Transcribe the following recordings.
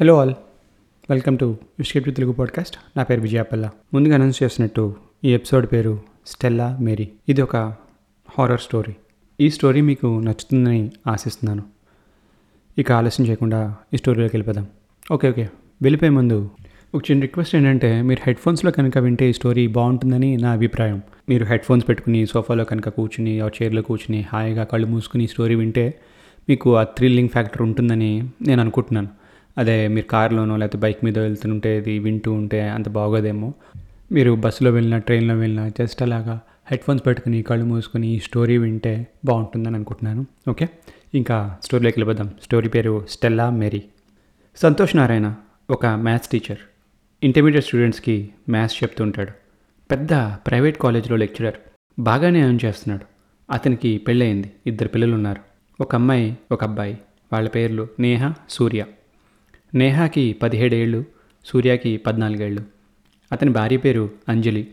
Hello all welcome to విస్క్రిప్ట్ Telugu podcast నా పేరు విజయాపల్ల. ముందుగా అనౌన్స్ చేసినట్టు ఈ ఎపిసోడ్ పేరు స్టెల్లా మేరీ ఇది ఒక హారర్ స్టోరీ ఈ స్టోరీ మీకు నచ్చుతుందని ఆశిస్తున్నాను. ఇక ఆలస్యం చేయకుండా ఈ స్టోరీలోకి వెళ్ళిపోదాం. ఓకే ఓకే వెళ్ళిపోయే ముందు ఒక చిన్న రిక్వెస్ట్ ఏంటంటే మీరు హెడ్ ఫోన్స్లో కనుక వింటే ఈ స్టోరీ బాగుంటుందని నా అభిప్రాయం. మీరు హెడ్ ఫోన్స్ పెట్టుకుని సోఫాలో కనుక కూర్చుని ఆ చైర్లో కూర్చుని హాయిగా కళ్ళు మూసుకుని ఈ స్టోరీ వింటే మీకు ఆ థ్రిల్లింగ్ ఫ్యాక్టర్ ఉంటుందని నేను అనుకుంటున్నాను. అదే మీరు కారులోనో లేకపోతే బైక్ మీద వెళ్తుంటే ఇది వింటూ ఉంటే అంత బాగోదేమో. మీరు బస్సులో వెళ్ళినా ట్రైన్లో వెళ్ళినా జస్ట్ అలాగా హెడ్ ఫోన్స్ పెట్టుకుని కళ్ళు మూసుకొని ఈ స్టోరీ వింటే బాగుంటుందని అనుకుంటున్నాను. ఓకే? ఇంకా స్టోరీలోకి వెళ్ళిపోదాం. స్టోరీ పేరు స్టెల్లా మేరీ. సంతోష్ నారాయణ ఒక మ్యాథ్స్ టీచర్. ఇంటర్మీడియట్ స్టూడెంట్స్కి మ్యాథ్స్ చెప్తుంటాడు పెద్ద ప్రైవేట్ కాలేజ్లో లెక్చరర్. బాగానే ఎర్న్ చేస్తున్నాడు. అతనికి పెళ్ళయింది. ఇద్దరు పిల్లలు ఉన్నారు ఒక అమ్మాయి ఒక అబ్బాయి. వాళ్ళ పేర్లు నేహ సూర్య. నేహాకి పదిహేడేళ్ళు సూర్యకి పద్నాలుగేళ్ళు. అతని భార్య పేరు అంజలి.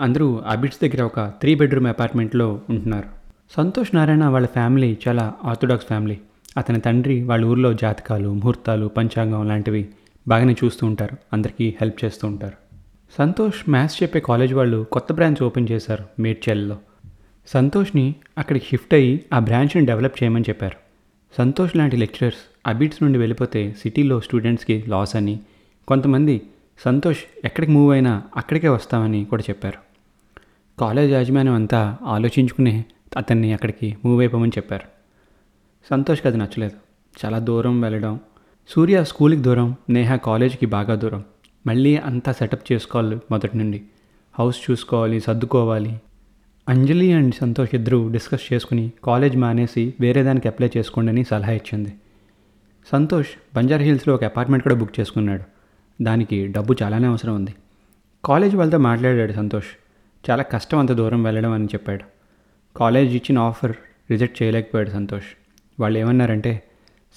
అందరూ అబిడ్స్ దగ్గర ఒక త్రీ బెడ్రూమ్ అపార్ట్మెంట్లో ఉంటున్నారు. సంతోష్ నారాయణ వాళ్ళ ఫ్యామిలీ చాలా ఆర్థోడాక్స్ ఫ్యామిలీ. అతని తండ్రి వాళ్ళ ఊర్లో జాతకాలు ముహూర్తాలు పంచాంగం లాంటివి బాగానే చూస్తూ ఉంటారు. అందరికీ హెల్ప్ చేస్తూ ఉంటారు. సంతోష్ మ్యాథ్స్ చెప్పే కాలేజ్ వాళ్ళు కొత్త బ్రాంచ్ ఓపెన్ చేశారు మేడ్చల్లో. సంతోష్ని అక్కడికి షిఫ్ట్ అయ్యి ఆ బ్రాంచ్ని డెవలప్ చేయమని చెప్పారు. సంతోష్ లాంటి లెక్చరర్స్ అబిట్స్ నుండి వెళ్ళిపోతే సిటీలో స్టూడెంట్స్కి లాస్ అని కొంతమంది సంతోష్ ఎక్కడికి మూవ్ అయినా అక్కడికే వస్తామని కూడా చెప్పారు. కాలేజ్ యాజమాన్యం అంతా ఆలోచించుకునే అతన్ని అక్కడికి మూవ్ అయిపోమని చెప్పారు. సంతోష్కి అది నచ్చలేదు. చాలా దూరం వెళ్ళడం సూర్య స్కూల్కి దూరం నేహ కాలేజ్కి బాగా దూరం. మళ్ళీ అంతా సెటప్ చేసుకోవాలి మొదటి నుండి. హౌస్ చూసుకోవాలి సర్దుకోవాలి అంజలి అండ్ సంతోష్ ఇద్దరు డిస్కస్ చేసుకుని కాలేజ్ మానేసి వేరే దానికి అప్లై చేసుకోండి అని సలహా ఇచ్చింది. సంతోష్ బంజారా హిల్స్లో ఒక అపార్ట్మెంట్ కూడా బుక్ చేసుకున్నాడు. దానికి డబ్బు చాలానే అవసరం ఉంది. కాలేజ్ వాళ్ళతో మాట్లాడాడు సంతోష్. చాలా కష్టం అంత దూరం వెళ్ళడం అని చెప్పాడు. కాలేజ్ ఇచ్చిన ఆఫర్ రిజెక్ట్ చేయలేకపోయాడు సంతోష్. వాళ్ళు ఏమన్నారంటే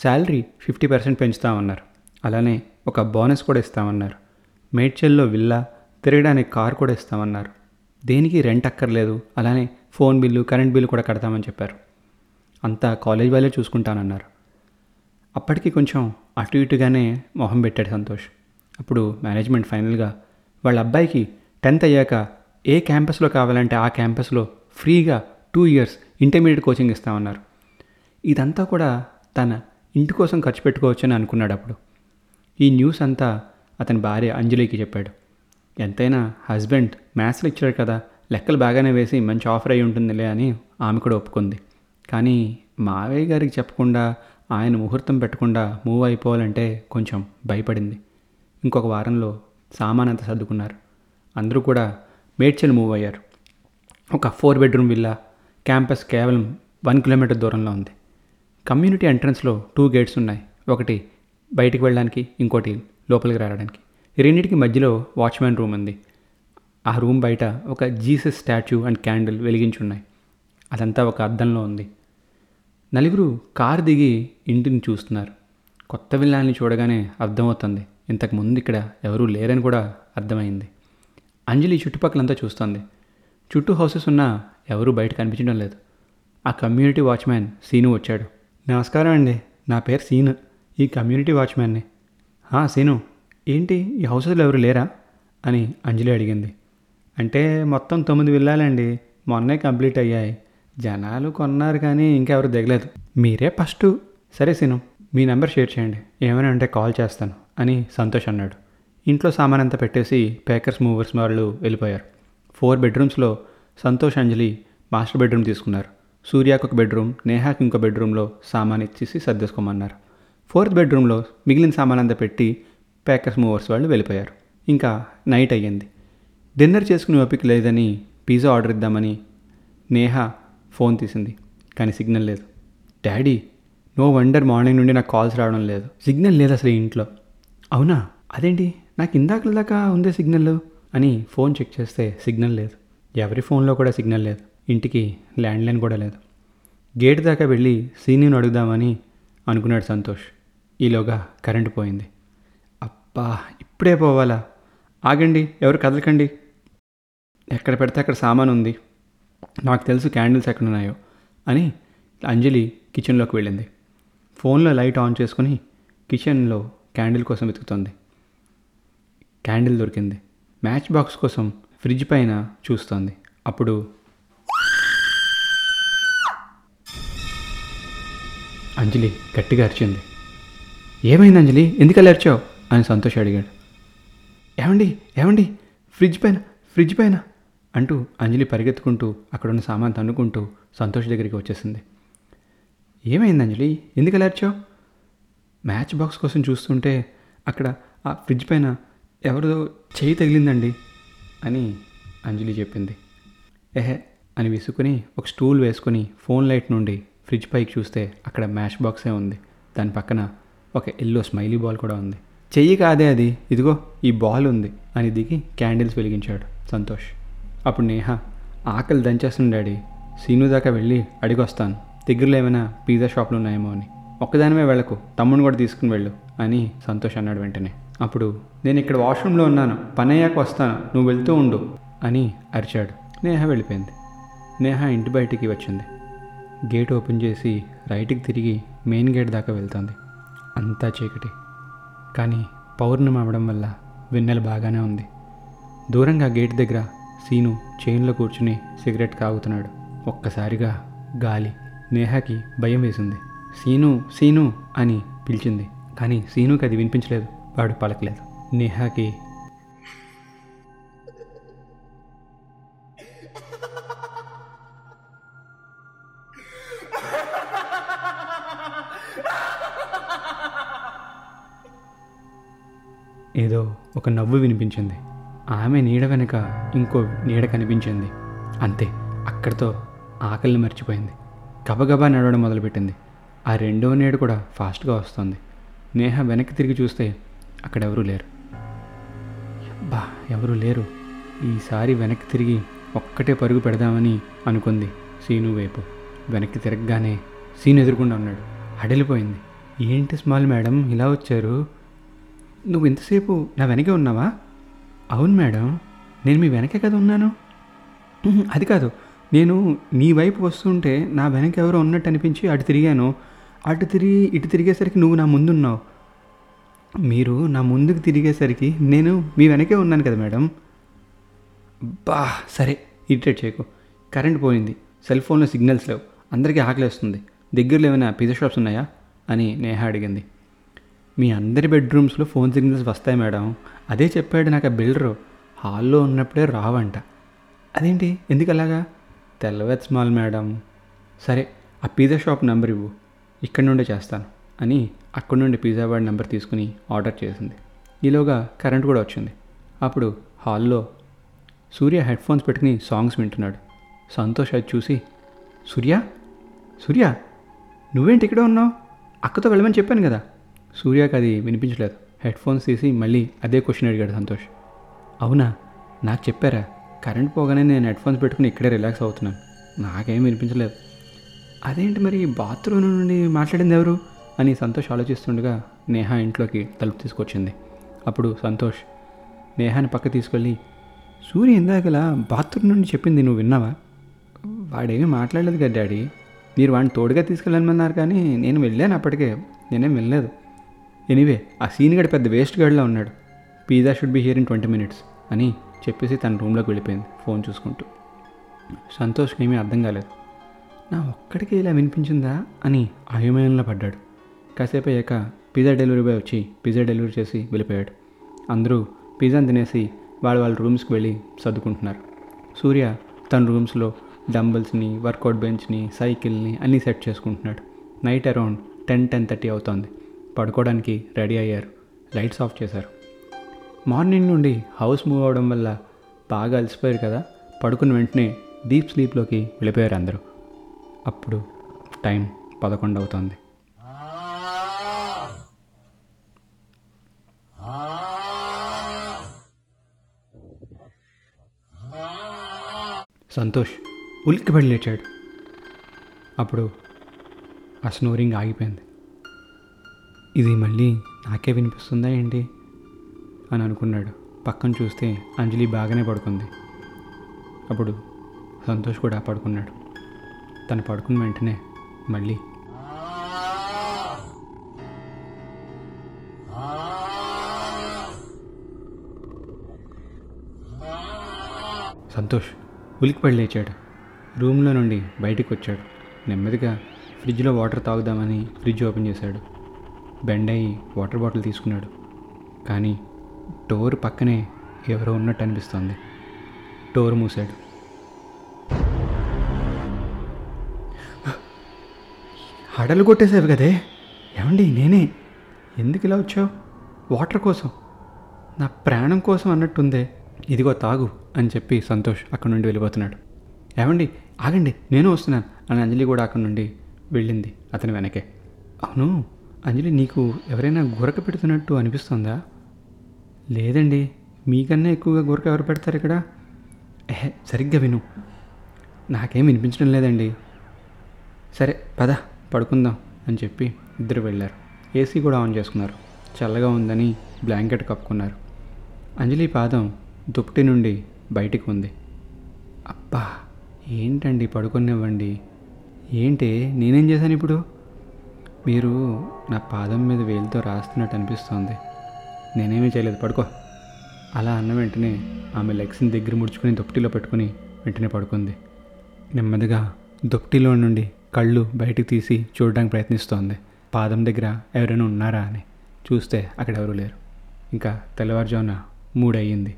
శాలరీ ఫిఫ్టీ పర్సెంట్ పెంచుతామన్నారు. అలానే ఒక బోనస్ కూడా ఇస్తామన్నారు. మేడ్చల్లో విల్లా తిరగడానికి కార్ కూడా ఇస్తామన్నారు. దేనికి రెంట్ అక్కర్లేదు అలానే ఫోన్ బిల్లు కరెంట్ బిల్లు కూడా కడతామని చెప్పారు. అంతా కాలేజ్ వాళ్ళే చూసుకుంటానన్నారు. అప్పటికి కొంచెం అటు ఇటుగానే మొహం పెట్టాడు సంతోష్. అప్పుడు మేనేజ్మెంట్ ఫైనల్గా వాళ్ళ అబ్బాయికి టెన్త్ అయ్యాక ఏ క్యాంపస్లో కావాలంటే ఆ క్యాంపస్లో ఫ్రీగా టూ ఇయర్స్ ఇంటర్మీడియట్ కోచింగ్ ఇస్తామన్నారు. ఇదంతా కూడా తన ఇంటి కోసం ఖర్చు పెట్టుకోవచ్చని అనుకున్నాడు అప్పుడు. ఈ న్యూస్ అంతా అతని భార్య అంజలికి చెప్పాడు. ఎంతైనా హస్బెండ్ మ్యాథ్స్ లెక్చరర్ కదా లెక్కలు బాగానే వేసి మంచి ఆఫర్ అయి ఉంటుందిలే అని ఆమె కూడా ఒప్పుకుంది. కానీ మావయ్య గారికి చెప్పకుండా ఆయన ముహూర్తం పెట్టకుండా మూవ్ అయిపోవాలంటే కొంచెం భయపడింది. ఇంకొక వారంలో సామానంత సర్దుకున్నారు. అందరూ కూడా మేడ్చల్ మూవ్ అయ్యారు. ఒక ఫోర్ బెడ్రూమ్ విల్లా క్యాంపస్ కేవలం వన్ కిలోమీటర్ దూరంలో ఉంది. కమ్యూనిటీ ఎంట్రన్స్లో టూ గేట్స్ ఉన్నాయి. ఒకటి బయటికి వెళ్ళడానికి ఇంకోటి లోపలికి రావడానికి. రెండింటికి మధ్యలో వాచ్మ్యాన్ రూమ్ ఉంది. ఆ రూమ్ బయట ఒక జీసస్ స్టాచ్యూ అండ్ క్యాండిల్ వెలిగించి ఉన్నాయి అదంతా ఒక అద్దంలో ఉంది. నలుగురు కారు దిగి ఇంటిని చూస్తున్నారు. కొత్త విల్లాన్ని చూడగానే అర్థమవుతుంది. ఇంతకు ముందు ఇక్కడ ఎవరూ లేరని కూడా అర్థమైంది. అంజలి చుట్టుపక్కలంతా చూస్తుంది. చుట్టూ హౌసెస్ ఉన్నా ఎవరూ బయట కనిపించడం లేదు. ఆ కమ్యూనిటీ వాచ్మ్యాన్ సీను వచ్చాడు. నమస్కారం అండి. నా పేరు సీను. ఈ కమ్యూనిటీ వాచ్మ్యాన్ని. సీను. ఏంటి ఈ హౌసెస్లో ఎవరు లేరా? అని అంజలి అడిగింది. అంటే మొత్తం తొమ్మిది విల్లాలండి. మొన్నే కంప్లీట్ అయ్యాయి. జనాలు కొన్నారు కానీ ఇంకెవరు దిగలేదు. మీరే ఫస్ట్. సరే సీను మీ నెంబర్ షేర్ చేయండి. ఏమైనా అంటే కాల్ చేస్తాను అని సంతోష్ అన్నాడు. ఇంట్లో సామాన్ అంతా పెట్టేసి పేకర్స్ మూవర్స్ వాళ్ళు వెళ్ళిపోయారు. ఫోర్ బెడ్రూమ్స్లో సంతోష్ అంజలి మాస్టర్ బెడ్రూమ్ తీసుకున్నారు. సూర్యాకు ఒక బెడ్రూమ్ నేహాకి ఇంకో బెడ్రూమ్లో సామాన్ ఇచ్చేసి సర్దేసుకోమన్నారు. ఫోర్త్ బెడ్రూమ్లో మిగిలిన సామాన్ అంతా పెట్టి ప్యాకర్స్ మూవర్స్ వాళ్ళు వెళ్ళిపోయారు. ఇంకా నైట్ అయ్యింది. డిన్నర్ చేసుకునే ఓపిక లేదని పిజ్జా ఆర్డర్ ఇద్దామని నేహ ఫోన్ తీసింది. కానీ సిగ్నల్ లేదు. డాడీ నో వండర్ మార్నింగ్ నుండి నాకు కాల్స్ రావడం లేదు. సిగ్నల్ లేదు అసలు ఇంట్లో. అవునా? అదేంటి? నాకు ఇందాక దాకా ఉందే సిగ్నల్ అని ఫోన్ చెక్ చేస్తే సిగ్నల్ లేదు. ఎవరి ఫోన్లో కూడా సిగ్నల్ లేదు. ఇంటికి ల్యాండ్లైన్ కూడా లేదు. గేట్ దాకా వెళ్ళి సీనియర్ని అడుగుదామని అనుకున్నాడు సంతోష్. ఈలోగా కరెంటు పోయింది. అబ్బా ఇప్పుడే పోవాలా? ఆగండి ఎవరు కదలకండి. ఎక్కడ పెడితే అక్కడ సామాన్ ఉంది. నాకు తెలుసు క్యాండిల్స్ ఎక్కడ ఉన్నాయో అని అంజలి కిచెన్లోకి వెళ్ళింది. ఫోన్లో లైట్ ఆన్ చేసుకుని కిచెన్లో క్యాండిల్ కోసం వెతుకుతోంది. క్యాండిల్ దొరికింది. మ్యాచ్ బాక్స్ కోసం ఫ్రిడ్జ్ పైన చూస్తోంది. అప్పుడు అంజలి గట్టిగా అరిచింది. ఏమైంది అంజలి? ఎందుకలా అరిచావు? అని సంతోష్ అడిగాడు. ఏమండి? ఏమండి? ఫ్రిడ్జ్ పైన ఫ్రిడ్జ్ పైన? అంటూ అంజలి పరిగెత్తుకుంటూ అక్కడున్న సామాన్ తన్నుకుంటూ సంతోష్ దగ్గరికి వచ్చేసింది. ఏమైంది అంజలి? ఎందుకు అలర్చావు మ్యాచ్ బాక్స్ కోసం చూస్తుంటే అక్కడ ఆ ఫ్రిడ్జ్ పైన ఎవరిదో చేయి తగిలిందండి అని అంజలి చెప్పింది. ఎహే అని విసుకుని ఒక స్టూల్ వేసుకొని ఫోన్ లైట్ నుండి ఫ్రిడ్జ్ పైకి చూస్తే అక్కడ మ్యాచ్ బాక్సే ఉంది. దాని పక్కన ఒక ఎల్లో స్మైలీ బాల్ కూడా ఉంది. చెయ్యి కాదే అది. ఇదిగో ఈ బాల్ ఉంది అని దిగి క్యాండిల్స్ వెలిగించాడు సంతోష్. అప్పుడు నేహ ఆకలి దంచేస్తుంది డాడీ. సీను దాకా వెళ్ళి అడిగొస్తాను. దగ్గరలో ఏమైనా పిజ్జా షాపులు ఉన్నాయేమో అని. ఒక్కదానిమే వెళ్ళకు తమ్ముని కూడా తీసుకుని వెళ్ళు అని సంతోష్ అన్నాడు వెంటనే. అప్పుడు నేను ఇక్కడ వాష్రూమ్లో ఉన్నాను పని అయ్యాక వస్తాను నువ్వు వెళ్తూ ఉండు అని అరిచాడు. నేహ వెళ్ళిపోయింది. నేహ ఇంటి బయటికి వచ్చింది. గేట్ ఓపెన్ చేసి రైట్కి తిరిగి మెయిన్ గేట్ దాకా వెళ్తుంది. అంతా చీకటి. కానీ పౌర్ణమి అవడం వల్ల వెన్నెల బాగానే ఉంది. దూరంగా గేట్ దగ్గర సీను చైన్లో కూర్చుని సిగరెట్ కాగుతున్నాడు ఒక్కసారిగా గాలి నేహాకి భయం వేసింది. సీను సీను అని పిలిచింది. కానీ సీనుకి అది వినిపించలేదు. వాడు పలకలేదు. నేహాకి ఏదో ఒక నవ్వు వినిపించింది. ఆమె నీడ వెనుక ఇంకో నీడ కనిపించింది. అంతే అక్కడితో ఆకలిని మర్చిపోయింది. గబగబా నడవడం మొదలుపెట్టింది. ఆ రెండో నీడ కూడా ఫాస్ట్గా వస్తుంది. నేహ వెనక్కి తిరిగి చూస్తే అక్కడ ఎవరూ లేరు. బా ఎవరూ లేరు. ఈసారి వెనక్కి తిరిగి ఒక్కటే పరుగు పెడదామని అనుకుంది సీను వైపు. వెనక్కి తిరగగానే సీను ఎదురుకుండా ఉన్నాడు. హడలిపోయింది. ఏంటి స్మాల్ మేడం ఇలా వచ్చారు? నువ్వు ఇంతసేపు నా వెనకే ఉన్నావా? అవును మేడం నేను మీ వెనకే కదా ఉన్నాను. అది కాదు. నేను నీ వైపు వస్తుంటే నా వెనక ఎవరో ఉన్నట్టు అనిపించి అటు తిరిగాను. అటు తిరిగి ఇటు తిరిగేసరికి నువ్వు నా ముందున్నావు. మీరు నా ముందుకు తిరిగేసరికి నేను మీ వెనకే ఉన్నాను కదా మేడం. బా సరే ఇరిటేట్ చేయకు. కరెంట్ పోయింది. సెల్ ఫోన్లో సిగ్నల్స్ లేవు. అందరికీ ఆకలేస్తుంది. దగ్గరలో ఏమైనా పిజ్జా షాప్స్ ఉన్నాయా? అని నేహ అడిగింది. మీ అందరి బెడ్రూమ్స్లో ఫోన్ సిగ్నల్స్ వస్తాయి మేడం. అదే చెప్పాడు నాకు ఆ బిల్డరు. హాల్లో ఉన్నప్పుడే రావంట. అదేంటి? ఎందుకు అలాగా? తెల్లవెత్ స్మాల్ మేడం. సరే ఆ పిజ్జా షాప్ నెంబర్ ఇవ్వు. ఇక్కడ నుండే చేస్తాను అని అక్కడి నుండి పిజ్జా వాడి నెంబర్ తీసుకుని ఆర్డర్ చేసింది. ఈలోగా కరెంట్ కూడా వచ్చింది. అప్పుడు హాల్లో సూర్య హెడ్ ఫోన్స్ పెట్టుకుని సాంగ్స్ వింటున్నాడు. సంతోష్ అది చూసి సూర్య? సూర్య? నువ్వేంటి ఇక్కడ ఉన్నావు? అక్కతో వెళ్ళమని చెప్పాను కదా. సూర్యకి అది వినిపించలేదు. హెడ్ ఫోన్స్ తీసి మళ్ళీ అదే క్వశ్చన్ అడిగాడు సంతోష్. అవునా? నాకు చెప్పారా? కరెంట్ పోగానే నేను హెడ్ ఫోన్స్ పెట్టుకుని ఇక్కడే రిలాక్స్ అవుతున్నాను. నాకేం వినిపించలేదు. అదేంటి మరి బాత్రూమ్ నుండి మాట్లాడింది ఎవరు? అని సంతోష్ ఆలోచిస్తుండగా నేహ ఇంట్లోకి తలుపు తీసుకొచ్చింది. అప్పుడు సంతోష్ నేహాని పక్క తీసుకెళ్ళి సూర్య ఇందాకలా బాత్రూమ్ నుండి చెప్పింది నువ్వు విన్నావా? వాడేమీ మాట్లాడలేదు కదా డాడీ. మీరు వాడిని తోడుగా తీసుకెళ్ళమన్నారు కానీ నేను వెళ్ళాను అప్పటికే. నేనేం వెళ్ళలేదు ఎనీవే ఆ సీన్ గడి పెద్ద వేస్ట్ గడిలా ఉన్నాడు. Pizza should be here in twenty minutes అని చెప్పేసి తన రూమ్లోకి వెళ్ళిపోయింది ఫోన్ చూసుకుంటూ. సంతోష్కి ఏమీ అర్థం కాలేదు. నా ఒక్కడికి ఇలా వినిపించిందా అని అయోమయంలో పడ్డాడు. కాసేపు అయ్యాక పిజ్జా డెలివరీ బాయ్ వచ్చి పిజ్జా డెలివరీ చేసి వెళ్ళిపోయాడు. అందరూ పిజ్జాని తినేసి వాళ్ళ వాళ్ళ రూమ్స్కి వెళ్ళి సర్దుకుంటున్నారు. సూర్య తన రూమ్స్లో డంబుల్స్ని వర్కౌట్ బెంచ్ని సైకిల్ని అన్నీ సెట్ చేసుకుంటున్నాడు. Night around ten ten thirty అవుతోంది. పడుకోవడానికి రెడీ అయ్యారు. లైట్స్ ఆఫ్ చేశారు. మార్నింగ్ నుండి హౌస్ మూవ్ అవడం వల్ల బాగా అలసిపోయారు కదా? పడుకున్న వెంటనే డీప్ స్లీప్లోకి వెళ్ళిపోయారు అందరూ. అప్పుడు టైం పదకొండు అవుతుంది. సంతోష్ ఉలిక్కిపడి లేచాడు. అప్పుడు ఆ స్నోరింగ్ ఆగిపోయింది. ఇది మళ్ళీ నాకే వినిపిస్తుందా ఏంటి? అని అనుకున్నాడు. పక్కన చూస్తే అంజలి బాగానే పడుకుంది. అప్పుడు సంతోష్ కూడా పడుకున్నాడు. తను పడుకున్న వెంటనే మళ్ళీ సంతోష్ ఉలికిపడి లేచాడు. రూమ్లో నుండి బయటకు వచ్చాడు. నెమ్మదిగా ఫ్రిడ్జ్లో వాటర్ తాగుదామని ఫ్రిడ్జ్ ఓపెన్ చేశాడు. బెండ్ అయ్యి వాటర్ బాటిల్ తీసుకున్నాడు. కానీ డోర్ పక్కనే ఎవరో ఉన్నట్టు అనిపిస్తోంది. డోర్ మూసాడు. హడలు కొట్టేసావు కదే. ఏమండి నేనే. ఎందుకు ఇలా వచ్చావు? వాటర్ కోసం. నా ప్రాణం కోసం అన్నట్టుందే. ఇదిగో తాగు అని చెప్పి సంతోష్ అక్కడి నుండి వెళ్ళిపోతున్నాడు. ఏమండి ఆగండి నేను వస్తున్నాను అని అంజలి కూడా అక్కడి నుండి వెళ్ళింది అతని వెనకే. అవును అంజలి నీకు ఎవరైనా గురక పెడుతున్నట్టు అనిపిస్తుందా? లేదండి మీకన్నా ఎక్కువగా గురక ఎవరు పెడతారు ఇక్కడ? ఏహే సరిగ్గా విను. నాకేం వినిపించడం లేదండి. సరే పద పడుకుందాం అని చెప్పి ఇద్దరు వెళ్ళారు. ఏసీ కూడా ఆన్ చేసుకున్నారు. చల్లగా ఉందని బ్లాంకెట్ కప్పుకున్నారు. అంజలి పాదం దుప్పటి నుండి బయటికి ఉంది. అబ్బా ఏంటండి పడుకునివ్వండి? ఏంటి నేనేం చేశాను ఇప్పుడు? మీరు నా పాదం మీద వేలితో రాస్తున్నట్టు అనిపిస్తోంది. నేనేమీ చేయలేదు పడుకో. అలా అన్న వెంటనే ఆమె లెగ్స్ని దగ్గర ముడుచుకొని దుప్పటిలో పెట్టుకుని వెంటనే పడుకుంది. నెమ్మదిగా దుప్పటిలో నుండి కళ్ళు బయటికి తీసి చూడడానికి ప్రయత్నిస్తోంది. పాదం దగ్గర ఎవరైనా ఉన్నారా అని చూస్తే అక్కడ ఎవరూ లేరు. ఇంకా తెల్లవారుజామున మూడయ్యింది.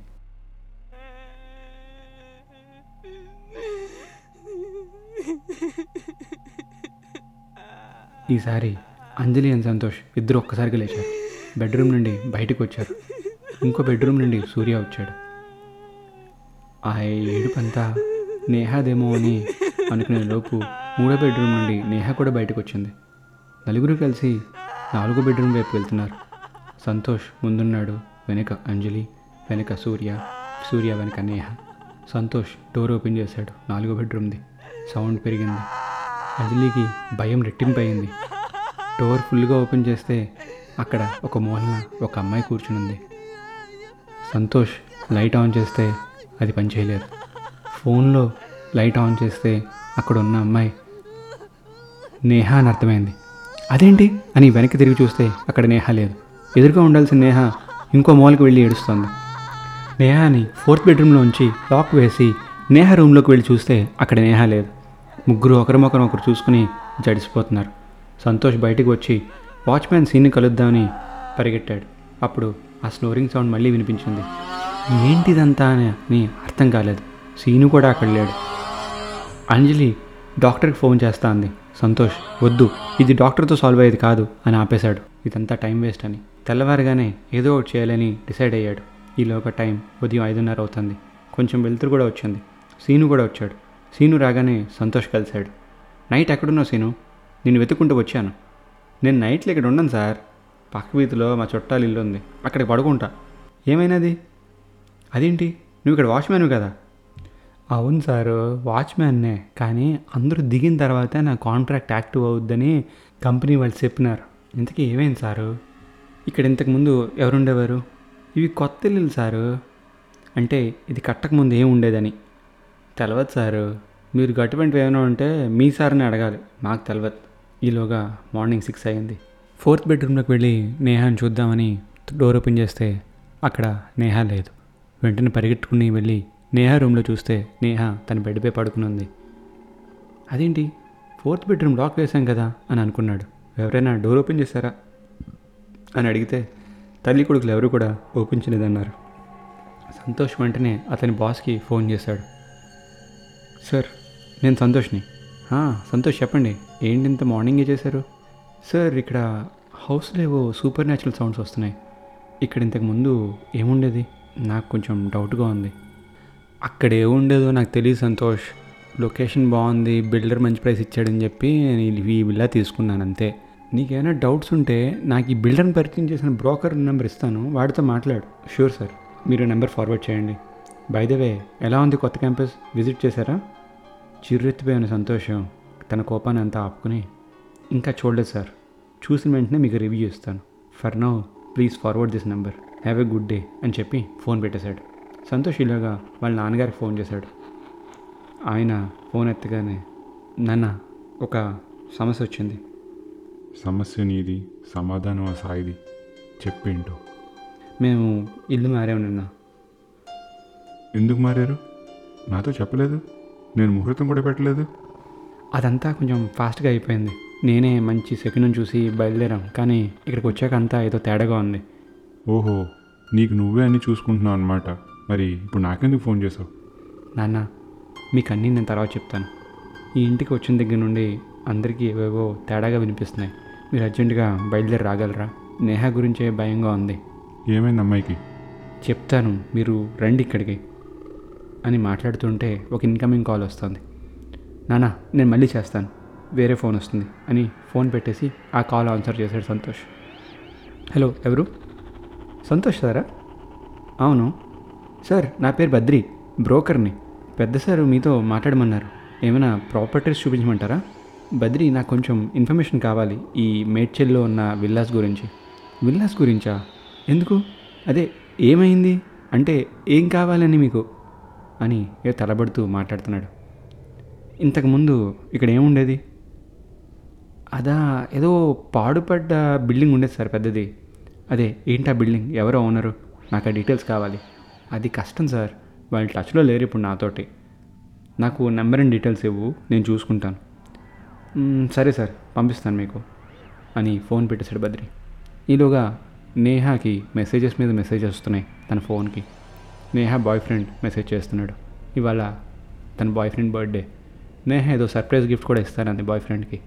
ఈసారి అంజలి అండ్ సంతోష్ ఇద్దరు ఒక్కసారిగా లేచారు. బెడ్రూమ్ నుండి బయటకు వచ్చారు. ఇంకో బెడ్రూమ్ నుండి సూర్య వచ్చాడు. ఆ ఏడుపంతా నేహాదేమో అని అనుకునే లోపు మూడో బెడ్రూమ్ నుండి నేహ కూడా బయటకు వచ్చింది. నలుగురు కలిసి నాలుగో బెడ్రూమ్ వైపు వెళ్తున్నారు. సంతోష్ ముందున్నాడు వెనక అంజలి వెనక సూర్య సూర్య వెనక నేహ. సంతోష్ డోర్ ఓపెన్ చేశాడు నాలుగో బెడ్రూమ్ది. సౌండ్ పెరిగింది. అంజలికి భయం రెట్టింపయింది. డోర్ ఫుల్గా ఓపెన్ చేస్తే అక్కడ ఒక మూలన ఒక అమ్మాయి కూర్చుని ఉంది సంతోష్ లైట్ ఆన్ చేస్తే అది పనిచేయలేదు. ఫోన్లో లైట్ ఆన్ చేస్తే అక్కడ ఉన్న అమ్మాయి నేహ అని అర్థమైంది. అదేంటి? అని వెనక్కి తిరిగి చూస్తే అక్కడ నేహ లేదు. ఎదురుగా ఉండాల్సిన నేహ ఇంకో మూలకి వెళ్ళి ఏడుస్తోంది. నేహాని ఫోర్త్ బెడ్రూమ్లో ఉంచి లాక్ వేసి నేహ రూమ్లోకి వెళ్ళి చూస్తే అక్కడ నేహ లేదు. ముగ్గురు ఒకరిమొకరు ఒకరు చూసుకుని జడిసిపోతున్నారు. సంతోష్ బయటికి వచ్చి వాచ్మ్యాన్ సీన్ని కలుద్దామని పరిగెట్టాడు. అప్పుడు ఆ స్నోరింగ్ సౌండ్ మళ్ళీ వినిపించింది. ఏంటిదంతా అని అని అర్థం కాలేదు. సీను కూడా అక్కడ లేడు. అంజలి డాక్టర్కి ఫోన్ చేస్తా అంది సంతోష్ వద్దు ఇది డాక్టర్తో సాల్వ్ అయ్యేది కాదు అని ఆపేశాడు. ఇదంతా టైం వేస్ట్ అని. తెల్లవారుగానే ఏదో ఒకటి చేయాలని డిసైడ్ అయ్యాడు. ఈలోగా టైం ఉదయం ఐదున్నర అవుతుంది. కొంచెం వెలుతురు కూడా వచ్చింది. సీను కూడా వచ్చాడు. సీను రాగానే సంతోష్ కలిశాడు. నైట్ ఎక్కడున్నావు సీను? నేను వెతుక్కుంటూ వచ్చాను. నేను నైట్లో ఇక్కడ ఉండను సార్. పక్క వీధిలో మా చుట్టాలు ఇల్లు ఉంది. అక్కడికి పడుకుంటా. ఏమైనది? అదేంటి? నువ్వు ఇక్కడ వాచ్మ్యాన్ కదా? అవును సారు వాచ్మ్యాన్నే. కానీ అందరూ దిగిన తర్వాత నా కాంట్రాక్ట్ యాక్టివ్ అవుద్దని కంపెనీ వాళ్ళు చెప్పినారు. ఇంతకీ ఏమైంది సారు? ఇక్కడ ఇంతకుముందు ఎవరుండేవారు? ఇవి కొత్త ఇల్లులు సారు. అంటే ఇది కట్టకముందు ఏం ఉండేదని. తెలవదు సారు. మీరు గట్టుబంటి ఏమైనా ఉంటే మీ సార్ని అడగాలి. మాకు తెలవదు. ఈలోగా మార్నింగ్ సిక్స్ అయింది ఫోర్త్ బెడ్రూమ్లోకి వెళ్ళి నేహాని చూద్దామని డోర్ ఓపెన్ చేస్తే అక్కడ నేహ లేదు. వెంటనే పరిగెట్టుకుని వెళ్ళి నేహ రూమ్లో చూస్తే నేహ తన బెడ్పై పడుకుని ఉంది. అదేంటి? ఫోర్త్ బెడ్రూమ్ లాక్ వేశాం కదా అని అనుకున్నాడు. ఎవరైనా డోర్ ఓపెన్ చేశారా? అని అడిగితే తల్లి కొడుకులు ఎవరు కూడా ఓపెన్ చేయలేదన్నారు. సంతోష్ వెంటనే అతని బాస్కి ఫోన్ చేశాడు. సార్ నేను సంతోష్ని. సంతోష్ చెప్పండి ఏంటి ఇంత మార్నింగే చేశారు? సార్ ఇక్కడ హౌస్లో ఏవో సూపర్ న్యాచురల్ సౌండ్స్ వస్తున్నాయి. ఇక్కడ ఇంతకు ముందు ఏముండేది? నాకు కొంచెం డౌట్గా ఉంది. అక్కడ ఏముండేదో నాకు తెలియదు సంతోష్. లొకేషన్ బాగుంది బిల్డర్ మంచి ప్రైస్ ఇచ్చాడని చెప్పి నేను ఈ విల్లా తీసుకున్నాను అంతే. నీకేమైనా డౌట్స్ ఉంటే నాకు ఈ బిల్డర్ని పరిచయం చేసిన బ్రోకర్ నెంబర్ ఇస్తాను వాడితో మాట్లాడు. షూర్ సార్ మీరు నెంబర్ ఫార్వర్డ్ చేయండి. బై ద వే ఎలా ఉంది కొత్త క్యాంపస్ విజిట్ చేశారా? చిర్రెత్తిపోయిన సంతోషం తన కోపాన్ని అంతా ఆపుకుని ఇంకా చూడలేదు సార్. చూసిన వెంటనే మీకు రివ్యూ ఇస్తాను for now please forward this number. Have a good day అని చెప్పి ఫోన్ పెట్టేశాడు. సంతోష్ ఇలాగా వాళ్ళ నాన్నగారికి ఫోన్ చేశాడు. ఆయన ఫోన్ ఎత్తగానే నాన్న ఒక సమస్య వచ్చింది. సమస్య నీది సమాధానం ఆ సాయిది. చెప్పేంటో మేము ఇల్లు మారాము నిన్న. ఎందుకు మారారు? నాతో చెప్పలేదు? నేను ముహూర్తం కూడా పెట్టలేదు. అదంతా కొంచెం ఫాస్ట్గా అయిపోయింది. నేనే మంచి సెకండ్ చూసి బయలుదేరాం కానీ ఇక్కడికి వచ్చాక అంతా ఏదో తేడాగా ఉంది. ఓహో నీకు నువ్వే అన్నీ చూసుకుంటున్నావు అనమాట మరి ఇప్పుడు నాకెందుకు ఫోన్ చేసావు? నాన్న మీకు అన్నీ నేను తర్వాత చెప్తాను. ఈ ఇంటికి వచ్చిన దగ్గర నుండి అందరికీ ఏవేవో తేడాగా వినిపిస్తున్నాయి. మీరు అర్జెంటుగా బయలుదేరి రాగలరా? నేహ గురించే భయంగా ఉంది. ఏమైంది అమ్మాయికి? చెప్తాను మీరు రండి ఇక్కడికి. అని మాట్లాడుతుంటే ఒక ఇన్కమింగ్ కాల్ వస్తుంది. నానా నేను మళ్ళీ చేస్తాను. వేరే ఫోన్ వస్తుంది అని ఫోన్ పెట్టేసి ఆ కాల్ ఆన్సర్ చేశాడు సంతోష్. హలో ఎవరు? సంతోష్ సారా? అవును. సార్ నా పేరు బద్రి బ్రోకర్ని. పెద్ద సార్ మీతో మాట్లాడమన్నారు. ఏమైనా ప్రాపర్టీస్ చూపించమంటారా? బద్రి నాకు కొంచెం ఇన్ఫర్మేషన్ కావాలి ఈ మేడ్చెల్లో ఉన్న విల్లాస్ గురించి. విల్లాస్ గురించా? ఎందుకు? అదే ఏమైంది? అంటే ఏం కావాలని మీకు అని ఏ తలబడుతూ మాట్లాడుతున్నాడు. ఇంతకుముందు ఇక్కడ ఏముండేది? అదా ఏదో పాడుపడ్డ బిల్డింగ్ ఉండేది సార్ పెద్దది. అదే ఏంటి ఆ బిల్డింగ్? ఎవరో ఓనరు? నాకు ఆ డీటెయిల్స్ కావాలి. అది కష్టం సార్. వాళ్ళు టచ్లో లేరు ఇప్పుడు నాతోటి. నాకు నెంబర్ అండ్ డీటెయిల్స్ ఇవ్వు నేను చూసుకుంటాను. సరే సార్ పంపిస్తాను మీకు అని ఫోన్ పెట్టేశాడు బద్రి. ఈలోగా నేహాకి మెసేజెస్ మీద మెసేజెస్ వస్తున్నాయి తన ఫోన్కి. నేహా బాయ్ ఫ్రెండ్ మెసేజ్ చేస్తున్నాడు. ఇవాళ తన బాయ్ ఫ్రెండ్ బర్త్డే. నేహా ఏదో సర్ప్రైజ్ గిఫ్ట్ కూడా ఇస్తానంది బాయ్ ఫ్రెండ్కి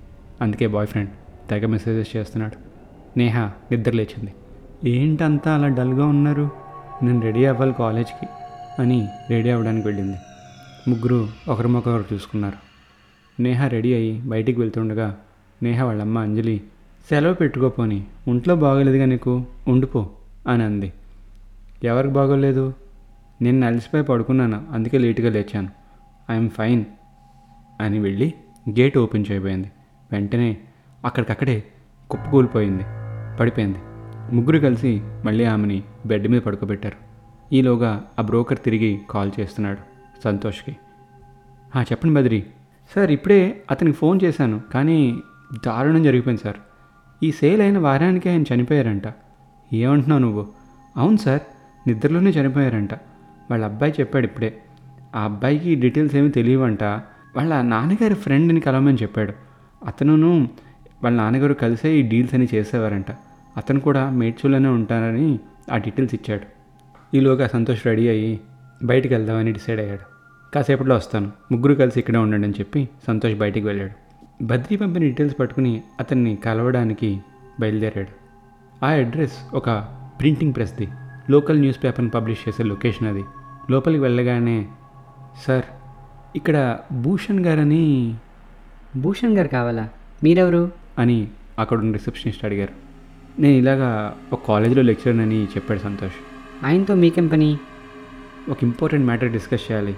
అందుకే బాయ్ ఫ్రెండ్ తెగ మెసేజెస్ చేస్తున్నాడు. నేహా నిద్ర లేచింది. ఏంటంతా అలా డల్గా ఉన్నారు? నేను రెడీ అవ్వాలి కాలేజ్కి అని రెడీ అవ్వడానికి వెళ్ళింది. ముగ్గురు ఒకరిమొకరు చూసుకున్నారు. నేహ రెడీ అయ్యి బయటికి వెళ్తుండగా నేహ వాళ్ళమ్మ అంజలి సెలవు పెట్టుకోపోని ఒంట్లో బాగోలేదుగా నీకు. ఉండిపో అని అంది. ఎవరికి బాగోలేదు? నేను అలసిపోయి పడుకున్నాను అందుకే లేటుగా లేచాను. ఐఎమ్ ఫైన్ అని వెళ్ళి గేట్ ఓపెన్ చేయబోయింది. వెంటనే అక్కడికక్కడే కుప్పకూలిపోయింది పడిపోయింది. ముగ్గురు కలిసి మళ్ళీ ఆమెని బెడ్ మీద పడుకోబెట్టారు. ఈలోగా ఆ బ్రోకర్ తిరిగి కాల్ చేస్తున్నాడు సంతోష్కి. చెప్పండి బద్రి. సార్ ఇప్పుడే అతనికి ఫోన్ చేశాను కానీ దారుణం జరిగిపోయింది సార్. ఈ సేల్ అయిన వారానికి ఆయన చనిపోయారంట. ఏమంటున్నావు నువ్వు? అవును సార్ నిద్రలోనే చనిపోయారంట. వాళ్ళ అబ్బాయి చెప్పాడు ఇప్పుడే. ఆ అబ్బాయికి డీటెయిల్స్ ఏమీ తెలియవంట. వాళ్ళ నాన్నగారి ఫ్రెండ్ని కలవమని చెప్పాడు. అతనును వాళ్ళ నాన్నగారు కలిసే ఈ డీల్స్ అని చేసేవారంట. అతను కూడా మేడ్చూలోనే ఉంటారని ఆ డీటెయిల్స్ ఇచ్చాడు. ఈలోగా సంతోష్ రెడీ అయ్యి బయటికి వెళ్దామని డిసైడ్ అయ్యాడు. కాసేపట్లో వస్తాను. ముగ్గురు కలిసి ఇక్కడే ఉండండి అని చెప్పి సంతోష్ బయటికి వెళ్ళాడు. బద్రీ పంపిన డీటెయిల్స్ పట్టుకుని అతన్ని కలవడానికి బయలుదేరాడు. ఆ అడ్రస్ ఒక ప్రింటింగ్ ప్రెస్ది. లోకల్ న్యూస్ పేపర్ని పబ్లిష్ చేసే లొకేషన్ అది. లోపలికి వెళ్ళగానే సార్ ఇక్కడ భూషణ్ గారని భూషణ్ గారు కావాలా? మీరెవరు? అని అక్కడ ఉన్న రిసెప్షనిస్ట్ అడిగారు. నేను ఇలాగా ఒక కాలేజీలో లెక్చరర్ అని చెప్పాడు సంతోష్. ఆయనతో మీకేం పని ఒక ఇంపార్టెంట్ మ్యాటర్ డిస్కస్ చేయాలి.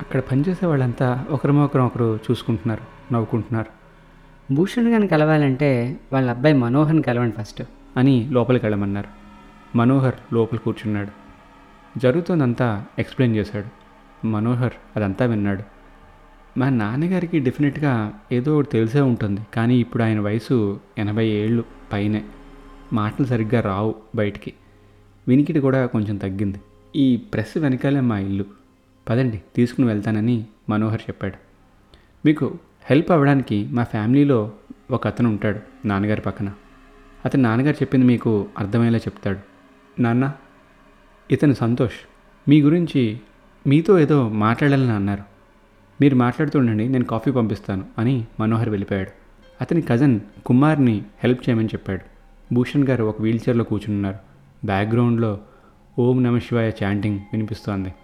అక్కడ పనిచేసే వాళ్ళంతా ఒకరిమొకరు ఒకరు చూసుకుంటున్నారు నవ్వుకుంటున్నారు. భూషణ్ గారిని కలవాలంటే వాళ్ళ అబ్బాయి మనోహర్ని కలవండి ఫస్ట్. అని లోపలికి వెళ్ళమన్నారు. మనోహర్ లోపల కూర్చున్నాడు. జరుగుతుందంతా ఎక్స్ప్లెయిన్ చేశాడు. మనోహర్ అదంతా విన్నాడు. మా నాన్నగారికి డెఫినెట్గా ఏదో ఒకటి తెలిసే ఉంటుంది కానీ ఇప్పుడు ఆయన వయసు ఎనభై ఏళ్ళు పైనే. మాటలు సరిగ్గా రావు బయటికి. వినికిడి కూడా కొంచెం తగ్గింది. ఈ ప్రెస్ వెనకాలే మా ఇల్లు. పదండి తీసుకుని వెళ్తానని మనోహర్ చెప్పాడు. మీకు హెల్ప్ అవ్వడానికి మా ఫ్యామిలీలో ఒక అతను ఉంటాడు నాన్నగారి పక్కన. అతను నాన్నగారు చెప్పింది మీకు అర్థమయ్యేలా చెప్తాడు. నాన్న ఇతను సంతోష్. మీ గురించి మీతో ఏదో మాట్లాడాలని అన్నారు. మీరు మాట్లాడుతుండండి నేను కాఫీ పంపిస్తాను అని మనోహర్ వెళ్ళిపోయాడు. అతని కజన్ కుమార్ని హెల్ప్ చేయమని చెప్పాడు. భూషణ్ గారు ఒక వీల్చైర్లో కూర్చున్నారు బ్యాక్గ్రౌండ్లో ఓం నమ శివాయ చాంటింగ్ వినిపిస్తోంది.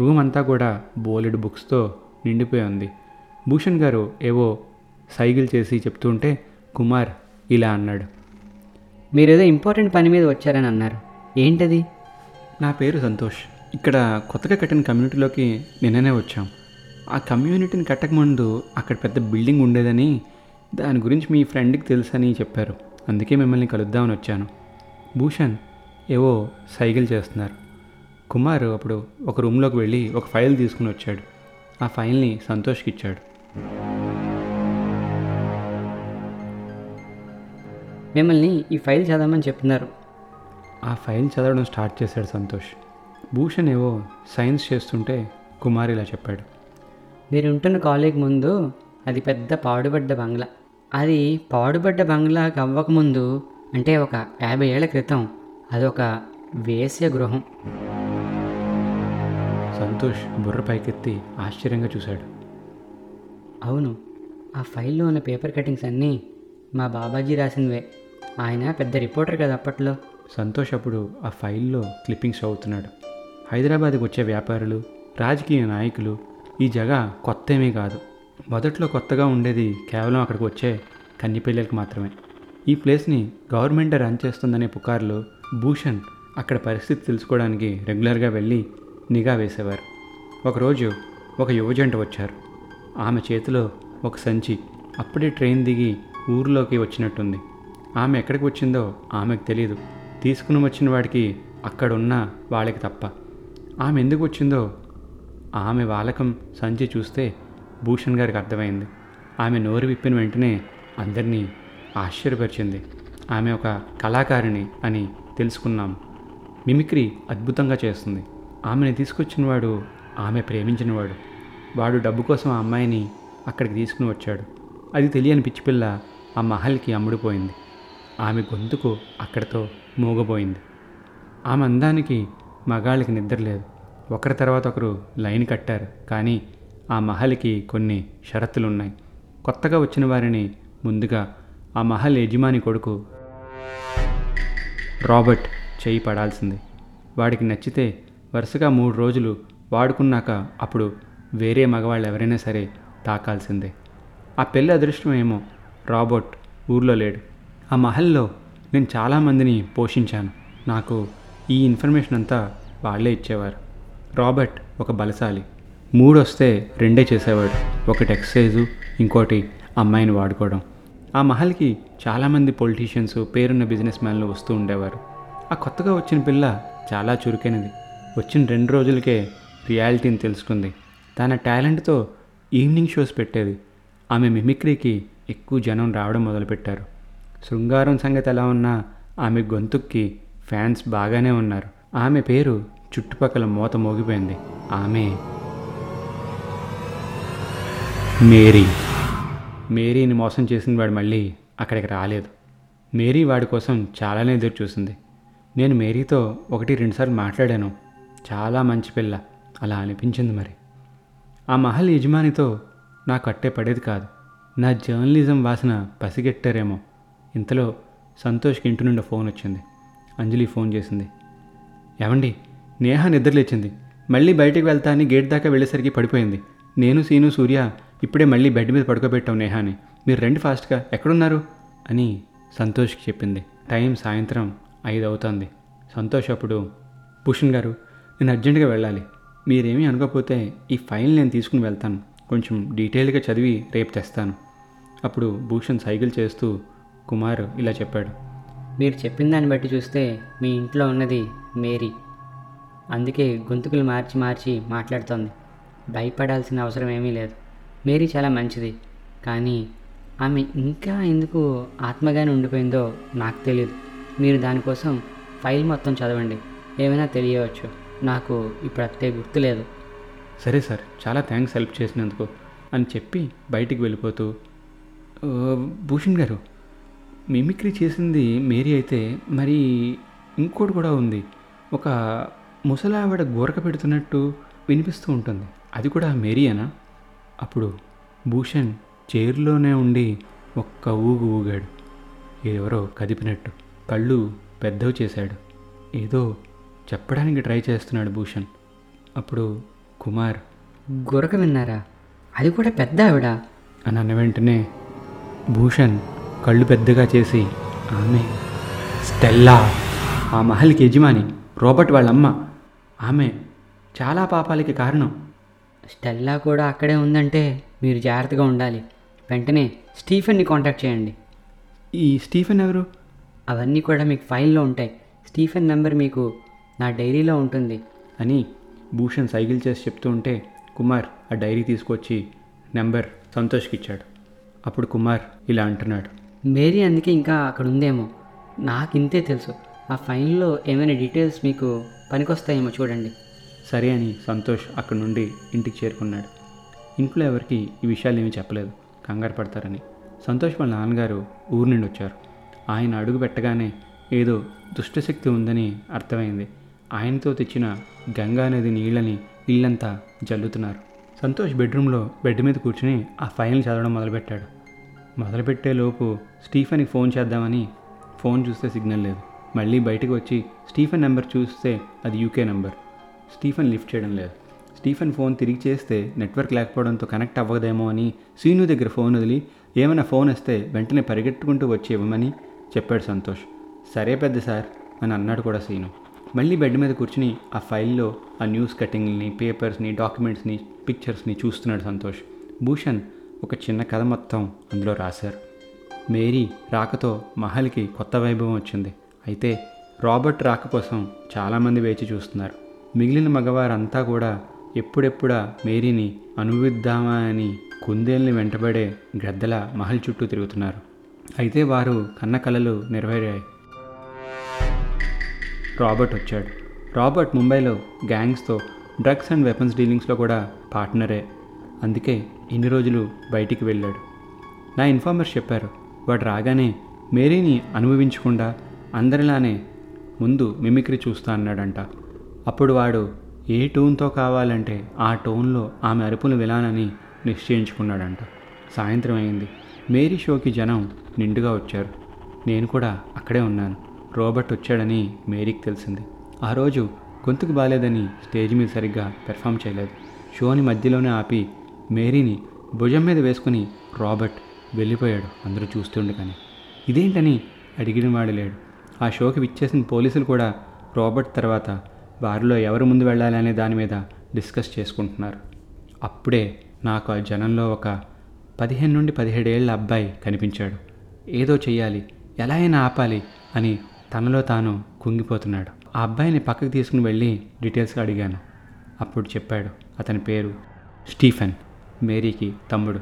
రూమ్ అంతా కూడా బోలెడు బుక్స్తో నిండిపోయి ఉంది. భూషణ్ గారు ఏవో సైకిల్ చేసి చెప్తుంటే కుమార్ ఇలా అన్నాడు. మీరేదో ఇంపార్టెంట్ పని మీద వచ్చారని అన్నారు. ఏంటది? నా పేరు సంతోష్. ఇక్కడ కొత్తగా కట్టిన కమ్యూనిటీలోకి నిన్ననే వచ్చాం. ఆ కమ్యూనిటీని కట్టక ముందు అక్కడ పెద్ద బిల్డింగ్ ఉండేదని దాని గురించి మీ ఫ్రెండ్కి తెలుసని చెప్పారు. అందుకే మిమ్మల్ని కలుద్దామని వచ్చాను. భూషణ్ ఏవో సైకిల్ చేస్తున్నారు. కుమార్ అప్పుడు ఒక రూమ్లోకి వెళ్ళి ఒక ఫైల్ తీసుకుని వచ్చాడు. ఆ ఫైల్ని సంతోష్కి ఇచ్చాడు. మిమ్మల్ని ఈ ఫైల్ చదవమని చెప్తున్నారు. ఆ ఫైల్ చదవడం స్టార్ట్ చేశాడు సంతోష్. భూషణ్ ఏవో సైన్స్ చేస్తుంటే కుమార్ ఇలా చెప్పాడు. మీరు ఉంటున్న కాలేజ్ ముందు అది పెద్ద పాడుబడ్డ బంగ్లా. అది పాడుబడ్డ బంగ్లా అవ్వకముందు అంటే ఒక యాభై ఏళ్ళ క్రితం అదొక వేశ్య గృహం. సంతోష్ బుర్ర పైకెత్తి ఆశ్చర్యంగా చూశాడు. అవును ఆ ఫైల్లో ఉన్న పేపర్ కటింగ్స్ అన్నీ మా బాబాజీ రాసినవే. ఆయన పెద్ద రిపోర్టర్ కదా అప్పట్లో. సంతోష్ అప్పుడు ఆ ఫైల్లో క్లిప్పింగ్స్ అవుతున్నాడు హైదరాబాద్కి వచ్చే వ్యాపారులు రాజకీయ నాయకులు ఈ జగ కొత్త ఏమీ కాదు. మొదట్లో కొత్తగా ఉండేది కేవలం అక్కడికి వచ్చే కన్నిపిల్లలకి మాత్రమే. ఈ ప్లేస్ని గవర్నమెంట్ రన్ చేస్తుందనే పుకార్లు భూషణ్ అక్కడ పరిస్థితి తెలుసుకోవడానికి రెగ్యులర్గా వెళ్ళి నిఘా వేసేవారు. ఒకరోజు ఒక యువజంట వచ్చారు. ఆమె చేతిలో ఒక సంచి. అప్పుడే ట్రైన్ దిగి ఊర్లోకి వచ్చినట్టుంది. ఆమె ఎక్కడికి వచ్చిందో ఆమెకు తెలియదు తీసుకుని వచ్చిన వాడికి అక్కడున్న వాళ్ళకి తప్ప. ఆమె ఎందుకు వచ్చిందో ఆమె వాలకం సంచి చూస్తే భూషణ్ గారికి అర్థమైంది. ఆమె నోరు విప్పిన వెంటనే అందరినీ ఆశ్చర్యపరిచింది. ఆమె ఒక కళాకారిణి అని తెలుసుకున్నాం. మిమిక్రీ అద్భుతంగా చేస్తుంది. ఆమెను తీసుకొచ్చినవాడు ఆమె ప్రేమించినవాడు వాడు. డబ్బు కోసం ఆ అమ్మాయిని అక్కడికి తీసుకుని వచ్చాడు. అది తెలియని పిచ్చిపిల్ల ఆ మహల్కి అమ్ముడుపోయింది. ఆమె గొంతుకు అక్కడితో మూగబోయింది ఆమె అందానికి మగాళ్ళకి నిద్ర లేదు. ఒకరి తర్వాత ఒకరు లైన్ కట్టారు. కానీ ఆ మహల్కి కొన్ని షరతులు ఉన్నాయి కొత్తగా వచ్చిన వారిని ముందుగా ఆ మహల్ యజమాని కొడుకు రాబర్ట్ చేయి పడాల్సింది. వాడికి నచ్చితే వరుసగా మూడు రోజులు వాడుకున్నాక అప్పుడు వేరే మగవాళ్ళు ఎవరైనా సరే తాకాల్సిందే. ఆ పెళ్ళి అదృష్టమేమో రాబర్ట్ ఊర్లో లేడు. ఆ మహల్లో నేను చాలామందిని పోషించాను. నాకు ఈ ఇన్ఫర్మేషన్ అంతా వాళ్ళే ఇచ్చేవారు. రాబర్ట్ ఒక బలశాలి. మూడు వస్తే రెండే చేసేవాడు. ఒకటి ఎక్సైజు ఇంకోటి అమ్మాయిని వాడుకోవడం. ఆ మహల్కి చాలామంది పొలిటీషియన్స్ పేరున్న బిజినెస్ మ్యాన్లు వస్తూ ఉండేవారు. ఆ కొత్తగా వచ్చిన పిల్ల చాలా చురుకైనది. వచ్చిన రెండు రోజులకే రియాలిటీని తెలుసుకుంది. తన టాలెంట్తో ఈవినింగ్ షోస్ పెట్టేది. ఆమె మిమిక్రీకి ఎక్కువ జనం రావడం మొదలుపెట్టారు. శృంగారం సంగతి ఎలా ఉన్నా ఆమె గొంతుక్కి ఫ్యాన్స్ బాగానే ఉన్నారు. ఆమె పేరు చుట్టుపక్కల మోత మోగిపోయింది. ఆమె మేరీ. మేరీని మోసం చేసిన వాడు మళ్ళీ అక్కడికి రాలేదు. మేరీ వాడి కోసం చాలానే ఎదురు చూసింది. నేను మేరీతో ఒకటి రెండుసార్లు మాట్లాడాను. చాలా మంచి పిల్ల. అలా అనిపించింది మరి. ఆ మహల్ యజమానితో నాకు కట్టే పడేది కాదు. నా జర్నలిజం వాసన పసిగెట్టారేమో. ఇంతలో సంతోష్కి ఇంటి నుండి ఫోన్ వచ్చింది. అంజలి ఫోన్ చేసింది. ఏమండి? నేహ నిద్రలేచింది మళ్ళీ బయటికి వెళ్తా అని గేట్ దాకా వెళ్ళేసరికి పడిపోయింది. నేను సీను సూర్య ఇప్పుడే మళ్ళీ బెడ్ మీద పడుకోబెట్టాం నేహాని. మీరు రండి ఫాస్ట్గా. ఎక్కడున్నారు? అని సంతోష్కి చెప్పింది. టైం సాయంత్రం ఐదు అవుతుంది. సంతోష్ అప్పుడు భూషణ్ గారు నేను అర్జెంటుగా వెళ్ళాలి. మీరేమీ అనుకోకపోతే ఈ ఫైల్ నేను తీసుకుని వెళ్తాను. కొంచెం డీటెయిల్గా చదివి రేపు తెస్తాను. అప్పుడు భూషణ్ సైకిల్ చేస్తూ కుమార్ ఇలా చెప్పాడు. మీరు చెప్పిన దాన్ని బట్టి చూస్తే మీ ఇంట్లో ఉన్నది మేరీ. అందుకే గొంతుకులు మార్చి మార్చి మాట్లాడుతోంది. భయపడాల్సిన అవసరం ఏమీ లేదు. మేరీ చాలా మంచిది. కానీ ఆమె ఇంకా ఎందుకు ఆత్మగానే ఉండిపోయిందో నాకు తెలియదు మీరు దానికోసం ఫైల్ మొత్తం చదవండి. ఏమైనా తెలియవచ్చు. నాకు ఇప్పుడు అత్తే గుర్తులేదు సరే సార్ చాలా థ్యాంక్స్ హెల్ప్ చేసినందుకు. అని చెప్పి బయటికి వెళ్ళిపోతూ "ఆ, భూషణ్ గారు మిమిక్రీ చేసింది మేరీ అయితే మరి ఇంకోటి కూడా ఉంది. ఒక ముసలావిడ గోరక పెడుతున్నట్టు వినిపిస్తూ ఉంటుంది. అది కూడా మేరీయేనా? అప్పుడు భూషణ్ చైర్లోనే ఉండి ఒక్క ఊగు ఊగాడు. ఎవరో కదిపినట్టు కళ్ళు పెద్దవి చేశాడు. ఏదో చెప్పడానికి ట్రై చేస్తున్నాడు భూషణ్. అప్పుడు కుమార్ గురక విన్నారా? అది కూడా పెద్ద ఆవిడ అని అన్న వెంటనే భూషణ్ కళ్ళు పెద్దగా చేసి ఆమె స్టెల్లా ఆ మహల్కి యజమాని రోబర్ట్ వాళ్ళమ్మ. ఆమె చాలా పాపాలకి కారణం. స్టెల్లా కూడా అక్కడే ఉందంటే మీరు జాగ్రత్తగా ఉండాలి. వెంటనే స్టీఫెన్ని కాంటాక్ట్ చేయండి. ఈ స్టీఫెన్ ఎవరు? అవన్నీ కూడా మీకు ఫైల్లో ఉంటాయి. స్టీఫెన్ నెంబర్ మీకు నా డైరీలో ఉంటుంది. అని భూషణ్ సైకిల్ చేసి చెప్తూ ఉంటే కుమార్ ఆ డైరీ తీసుకొచ్చి నెంబర్ సంతోష్కి ఇచ్చాడు అప్పుడు కుమార్ ఇలా అంటున్నాడు. మేరీ అందుకే ఇంకా అక్కడ ఉందేమో నాకు ఇంతే తెలుసు. ఆ ఫైల్లో ఏమైనా డీటెయిల్స్ మీకు పనికొస్తాయేమో చూడండి. సరే అని సంతోష్ అక్కడి నుండి ఇంటికి చేరుకున్నాడు. ఇంట్లో ఎవరికి ఈ విషయాలు ఏమీ చెప్పలేదు. కంగారు పడతారని. సంతోష్ వాళ్ళ నాన్నగారు ఊరు నుండి వచ్చారు. ఆయన అడుగు పెట్టగానే ఏదో దుష్టశక్తి ఉందని అర్థమైంది. ఆయనతో తెచ్చిన గంగా నది నీళ్ళని ఇల్లంతా జల్లుతున్నారు. సంతోష్ బెడ్రూమ్లో బెడ్ మీద కూర్చుని ఆ ఫైల్ని చదవడం మొదలుపెట్టాడు. మొదలుపెట్టే లోపు స్టీఫెన్కి ఫోన్ చేద్దామని ఫోన్ చూస్తే సిగ్నల్ లేదు. మళ్ళీ బయటకు వచ్చి స్టీఫెన్ నెంబర్ చూస్తే అది యూకే నెంబర్. స్టీఫెన్ లిఫ్ట్ చేయడం లేదు. స్టీఫెన్ ఫోన్ తిరిగి చేస్తే నెట్వర్క్ లేకపోవడంతో కనెక్ట్ అవ్వదేమో అని సీను దగ్గర ఫోన్ వదిలి ఏమైనా ఫోన్ వస్తే వెంటనే పరిగెట్టుకుంటూ వచ్చి ఇవ్వమని చెప్పాడు సంతోష్. సరే పెద్ద సార్ అని అన్నాడు కూడా సీను. మళ్ళీ బెడ్ మీద కూర్చుని ఆ ఫైల్లో ఆ న్యూస్ కటింగ్ని పేపర్స్ని డాక్యుమెంట్స్ని పిక్చర్స్ని చూస్తున్నాడు సంతోష్. భూషణ్ ఒక చిన్న కథ మొత్తం అందులో రాశారు. మేరీ రాకతో మహల్కి కొత్త వైభవం వచ్చింది. అయితే రాబర్ట్ రాక కోసం చాలామంది వేచి చూస్తున్నారు. మిగిలిన మగవారంతా కూడా ఎప్పుడెప్పుడా మేరీని అనువిద్దామా అని కుందేల్ని వెంటబడే గ్రద్దల మహల్ చుట్టూ తిరుగుతున్నారు. అయితే వారు కన్న కలలు నెరవేరాయి. రాబర్ట్ వచ్చాడు. రాబర్ట్ ముంబైలో గ్యాంగ్స్తో డ్రగ్స్ అండ్ వెపన్స్ డీలింగ్స్లో కూడా పార్ట్నరే. అందుకే ఇన్ని రోజులు బయటికి వెళ్ళాడు. నా ఇన్ఫార్మర్స్ చెప్పారు వాడు రాగానే మేరీని అనుభవించకుండా అందరిలానే ముందు మిమిక్రీ చూస్తా అన్నాడంట. అప్పుడు వాడు ఏ టోన్తో కావాలంటే ఆ టోన్లో ఆమె అరుపులు విలానని నిశ్చయించుకున్నాడంట. సాయంత్రం అయింది. మేరీ షోకి జనం నిండుగా వచ్చారు. నేను కూడా అక్కడే ఉన్నాను. రోబర్ట్ వచ్చాడని మేరీకి తెలిసింది. ఆ రోజు గొంతుకు బాలేదని స్టేజ్ మీద సరిగ్గా పెర్ఫామ్ చేయలేదు. షోని మధ్యలోనే ఆపి మేరీని భుజం మీద వేసుకుని రాబర్ట్ వెళ్ళిపోయాడు. అందరూ చూస్తుండగానే ఇదేంటని అడిగిన వాడు లేడు. ఆ షోకి విచ్చేసిన పోలీసులు కూడా రాబర్ట్ తర్వాత వారిలో ఎవరు ముందు వెళ్ళాలి అనే దాని మీద డిస్కస్ చేసుకుంటున్నారు. అప్పుడే నాకు ఆ జనంలో ఒక పదిహేను నుండి పదిహేడేళ్ళ అబ్బాయి కనిపించాడు. ఏదో చెయ్యాలి ఎలా అయినా ఆపాలి అని తనలో తాను కుంగిపోతున్నాడు. ఆ అబ్బాయిని పక్కకు తీసుకుని వెళ్ళి డీటెయిల్స్గా అడిగాను. అప్పుడు చెప్పాడు అతని పేరు స్టీఫెన్. మేరీకి తమ్ముడు.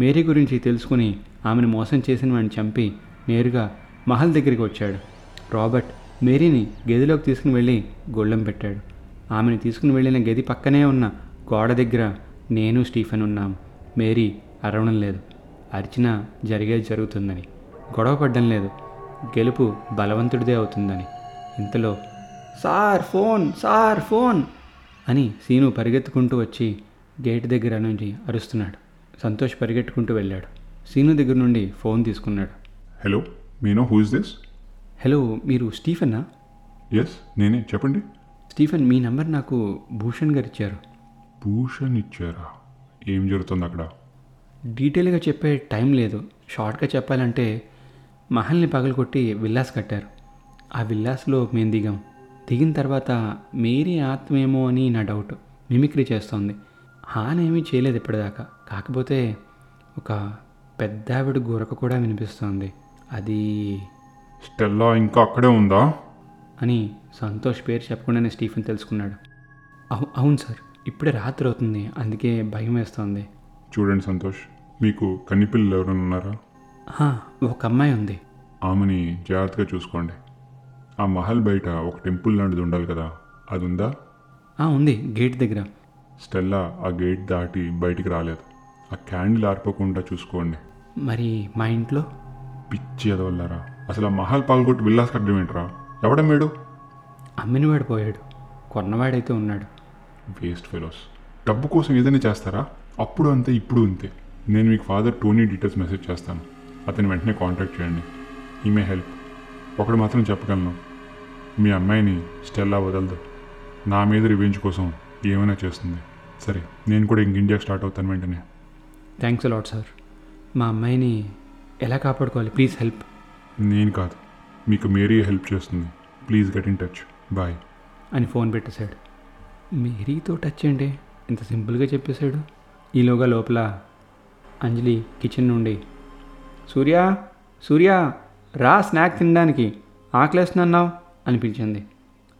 మేరీ గురించి తెలుసుకుని ఆమెను మోసం చేసిన వాడిని చంపి నేరుగా మహల్ దగ్గరికి వచ్చాడు. రాబర్ట్ మేరీని గదిలోకి తీసుకుని వెళ్ళి గొళ్ళెం పెట్టాడు. ఆమెను తీసుకుని వెళ్ళిన గది పక్కనే ఉన్న గోడ దగ్గర నేను స్టీఫెన్ ఉన్నాం. మేరీ అరవడం లేదు. అర్చన జరిగేది జరుగుతుందని. గొడవ పడ్డం లేదు. గెలుపు బలవంతుడిదే అవుతుందని. ఇంతలో సార్ ఫోన్ సార్ ఫోన్ అని సీను పరిగెత్తుకుంటూ వచ్చి గేట్ దగ్గర నుంచి అరుస్తున్నాడు. సంతోష్ పరిగెట్టుకుంటూ వెళ్ళాడు. సీను దగ్గర నుండి ఫోన్ తీసుకున్నాడు. హలో మీనో హూ ఇస్ దిస్ హలో మీరు స్టీఫెన్నా ఎస్ నేనే చెప్పండి. స్టీఫెన్ మీ నంబర్ నాకు భూషణ్ గారు ఇచ్చారు. భూషణ్ ఇచ్చారా? ఏం జరుగుతుంది అక్కడ? డీటెయిల్గా చెప్పే టైం లేదు. షార్ట్గా చెప్పాలంటే మహల్ని పగలగొట్టి విల్లాస్ కట్టారు. ఆ విల్లాస్లో మేము దిగాం. దిగిన తర్వాత మేరీ ఆత్మేమో అని నా డౌట్. మిమిక్రీ చేస్తోంది. హాని ఏమీ చేయలేదు ఇప్పటిదాకా. కాకపోతే ఒక పెద్ద ఆవిడ గురక కూడా వినిపిస్తోంది. అది స్టెల్లా ఇంకా అక్కడే ఉందా? అని సంతోష్ పేరు చెప్పకుండానే స్టీఫెన్ తెలుసుకున్నాడు. అవు అవును సార్ ఇప్పుడే రాత్రి అవుతుంది. అందుకే భయం వేస్తోంది. చూడండి సంతోష్ మీకు కన్నిపిల్లలు ఎవరైనా ఉన్నారా? ఒక అమ్మాయి ఉంది. ఆమెని జాగ్రత్తగా చూసుకోండి. ఆ మహల్ బయట ఒక టెంపుల్ లాంటిది ఉండాలి కదా. అది ఉందా? ఉంది గేట్ దగ్గర. స్టెల్లా ఆ గేట్ దాటి బయటికి రాలేదు. ఆ క్యాండిల్ ఆరిపోకుండా చూసుకోండి. మరి మా ఇంట్లో? పిచ్చి ఎదవల్లారా. అసలు ఆ మహల్ పాల్గొట్టి విల్లాస్ కట్టడం ఏంట్రా? ఎవడమ్మేడు అమ్మినవాడు పోయాడు. కొన్నవాడైతే ఉన్నాడు. Waste fellows. డబ్బు కోసం ఏదైనా చేస్తారా? అప్పుడు అంతే ఇప్పుడు అంతే. నేను మీకు ఫాదర్ టోనీ డీటెయిల్స్ మెసేజ్ చేస్తాను. అతని వెంటనే కాంటాక్ట్ చేయండి. ఈ మే హెల్ప్. ఒకటి మాత్రం చెప్పగలను. మీ అమ్మాయిని స్టెల్లా వదలదు. నా మీద రివెంజ్ కోసం ఏమైనా చేస్తుంది. సరే నేను కూడా ఇంక ఇండియా స్టార్ట్ అవుతాను వెంటనే. Thanks a lot sir. మా అమ్మాయిని ఎలా కాపాడుకోవాలి? Please help. నేను కాదు మీకు మేరీ హెల్ప్ చేస్తుంది. Please get in touch. Bye. అని ఫోన్ పెట్టేశాడు. మేరీతో టచ్ ఏంటి? ఇంత సింపుల్గా చెప్పేశాడు. ఈలోగా లోపల అంజలి కిచెన్ నుండి సూర్య సూర్య రా స్నాక్ తినడానికి. ఆకలేస్తున్నావు అని పిలిచింది.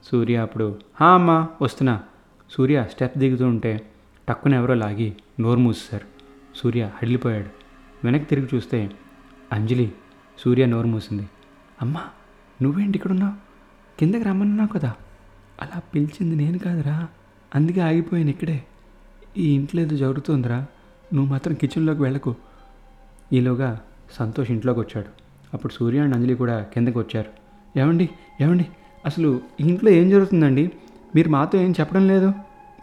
సూర్య అప్పుడు హా అమ్మా వస్తున్నా. సూర్య స్టెప్ దిగుతూ ఉంటే టక్కున ఎవరో లాగి నోరు మూసేశారు. సూర్య హడిలిపోయాడు. వెనక్కి తిరిగి చూస్తే అంజలి సూర్య నోరు మూసింది. అమ్మా నువ్వేంటి ఇక్కడున్నావు? కిందకి రమ్మన్నావు కదా. అలా పిలిచింది నేను కాదురా. అందుకే ఆగిపోయాను ఇక్కడే. ఈ ఇంట్లో ఏదో జరుగుతుందిరా. నువ్వు మాత్రం కిచెన్లోకి వెళ్ళకు. ఈలోగా సంతోష్ ఇంట్లోకి వచ్చాడు. అప్పుడు సూర్య అండ్ అంజలి కూడా కిందకి వచ్చారు. ఏమండి? ఏమండి? అసలు ఇంట్లో ఏం జరుగుతుందండి? మీరు మాతో ఏం చెప్పడం లేదు?